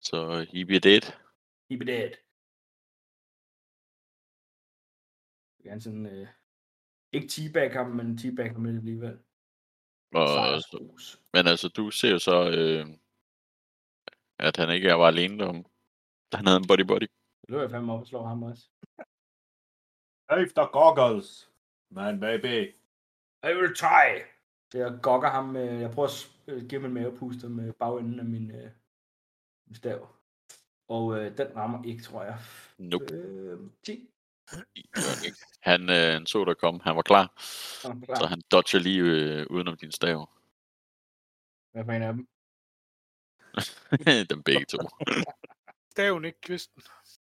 Så he be dead. He be dead. Jeg vil gerne sådan... Øh, ikke teabag ham, men teabag ham lidt alligevel. Og, Sejrsrus. men altså, du ser jo så, øh, at han ikke var alene om. Han havde en body body. Så løber jeg fandme op og slår ham også. Efter goggles. Man, baby. I will try. Så jeg gokker ham med... Jeg prøver at øh, give ham en mavepuster med bagenden af min, øh, min stav. Og øh, den rammer ikke, tror jeg. Nope. Øh, 10. Det gør han øh, han så der kom. Han var klar. Han er klar. Så han dodger lige øh, udenom din stav. Hvad for en af dem? Dem begge to. Staven, ikke kvisten.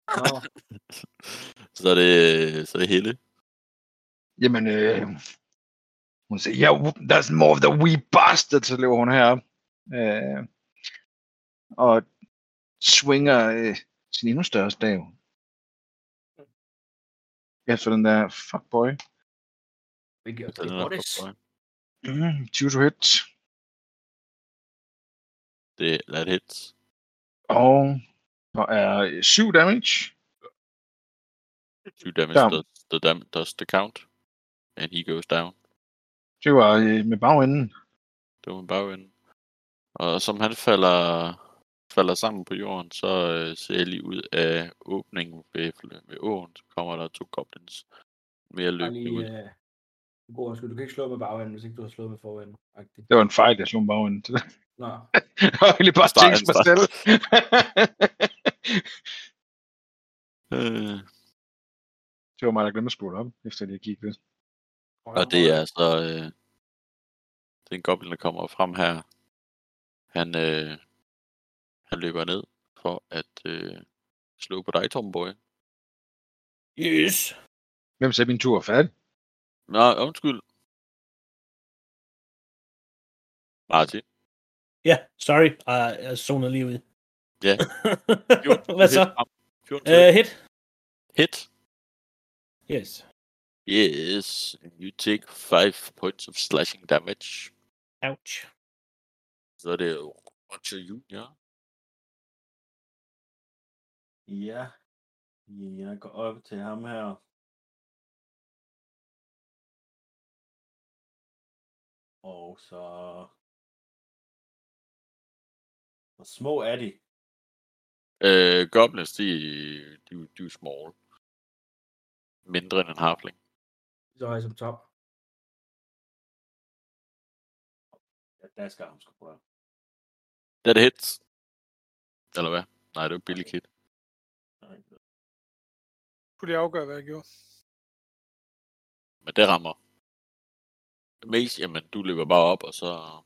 Nå, så er det, så er det Helle. Jamen, øh, hun siger, yeah, that's more of the wee bastard, så løber hun herop. Øh, og swinger øh, sin endnu større stav. Efter den der fuckboy. vi gør Den det er. Mm, 20 to hit. Det er lad hit. Og der er 7 damage. 2 damage Down. does the, dam does the count. And he goes down. Det var øh, med bagenden. Det var bagenden. Og som han falder, falder sammen på jorden, så øh, ser jeg lige ud af åbningen ved, ved åen, så kommer der to goblins med at Bare løbe lige, ud. øh, god undskyld. Du kan ikke slå med bagenden, hvis ikke du har slået med forenden. Det var en fejl, jeg slog med bagenden. Nå, Jeg egentlig bare en mig selv. Øh, det var mig, der glemte at skrue det op, efter det gik lidt. og det er så øh, den goblin, der kommer frem her. Han, øh, han løber ned for at øh, slå på dig, Tomboy. Yes. Hvem sagde, min tur er færdig? Nå, undskyld. Martin. Ja, sorry. Uh, jeg zonede lige ud. Ja. 14 Hvad så? hit frem. 14 Uh, hit. hit. Yes. Yes, you take 5 points of slashing damage. Ouch. Så er det Roger Junior. Ja. Jeg går op til ham her. Og så... Hvor små er de? Øh, goblins, de, de, de er small. Mindre end en harfling. Så er jeg som top. Ja, der skal ham sgu prøve. Det er det hits. Eller hvad? Nej, det var billig kit. Kunne det afgøre, hvad jeg gjorde? Men det rammer. Mest, jamen, du løber bare op, og så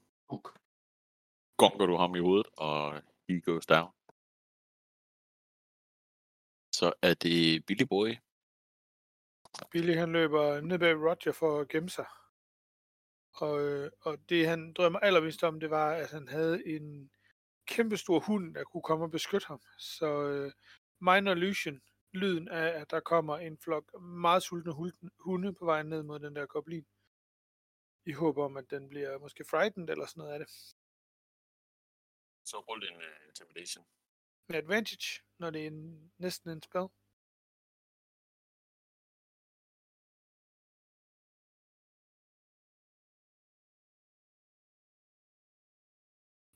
gonker du ham i hovedet, og he goes down. Så er det Billy Boy. Billy han løber ned bag Roger for at gemme sig. Og, øh, og det han drømmer allermest om, det var, at han havde en kæmpestor hund, der kunne komme og beskytte ham. Så øh, minor illusion, lyden af, at der kommer en flok meget sultne hunde på vej ned mod den der goblin. I håb om, at den bliver måske frightened eller sådan noget af det. Så rul en uh, intimidation. Med advantage, når det er en, næsten en spell.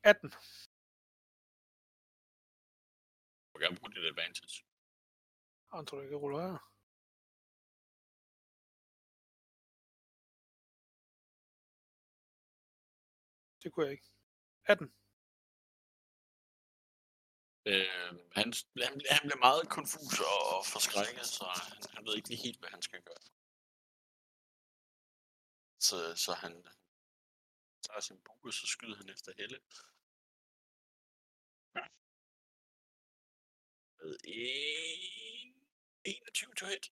Atten. Du må gerne bruge dit advantage. Han jeg kan. Det kunne jeg ikke. 18. Øh, han, han, han bliver meget konfus og forskrækket, så han, han ved ikke lige helt, hvad han skal gøre. Så, så han tager sin buk, og så skyder han efter Helle. Med en... 21 to hit.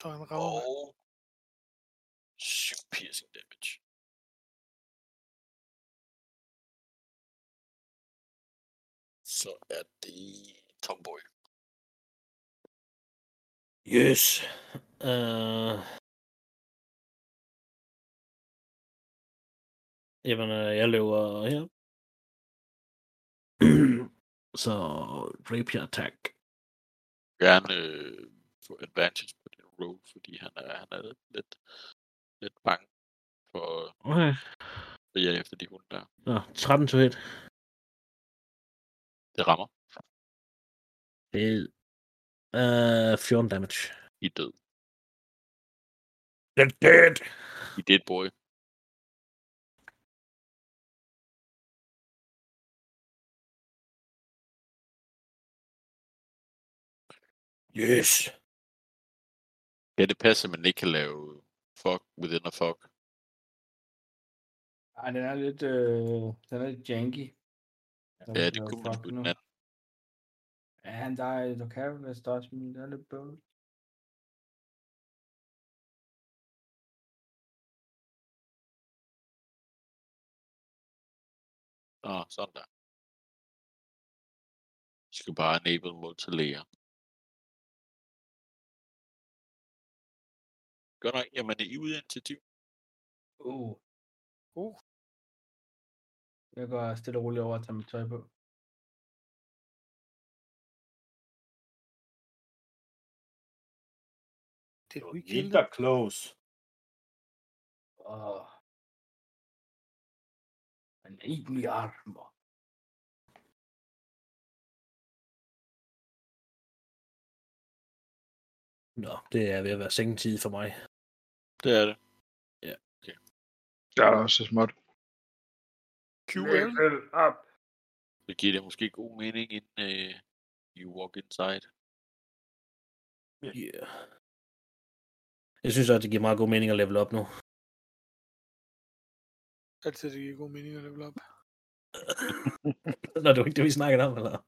Så han rammer mig. Og 7 piercing damage. Så er det Tomboy. Yes. Uh... Jamen, jeg løber her. Så rapier attack. Gerne øh, få advantage på den roll, fordi han er, han er lidt, lidt bange for Okay. at jage efter de hunde der. Nå, 13 to hit. Det rammer. Det uh, 14 damage. I død. Den dead. I dead boy. Yes. Kan det passe, at man ikke kan lave fuck within a fuck? Ej, den er lidt, øh, den er lidt janky. Den Ja, det kunne man sgu den anden. Ja, han der er et lokavest også, men det er lidt bøvlet. Nå, sådan der. Vi skal bare enable mod Godt nok, jamen er I ude initiativ? Uh. Uh. Jeg går stille og roligt over og tager mit tøj på. Did we kill them? der close. Åh. Han er ikke min armer. Nå, det er ved at være sengetid for mig. Det er det. Der er også så småt. QL? up. Det giver det måske god mening, inden uh, you walk inside. Yeah. Jeg synes også, det giver meget god mening at level op nu. Altid det giver god mening at level op. Når det var ikke det, vi snakkede om, eller?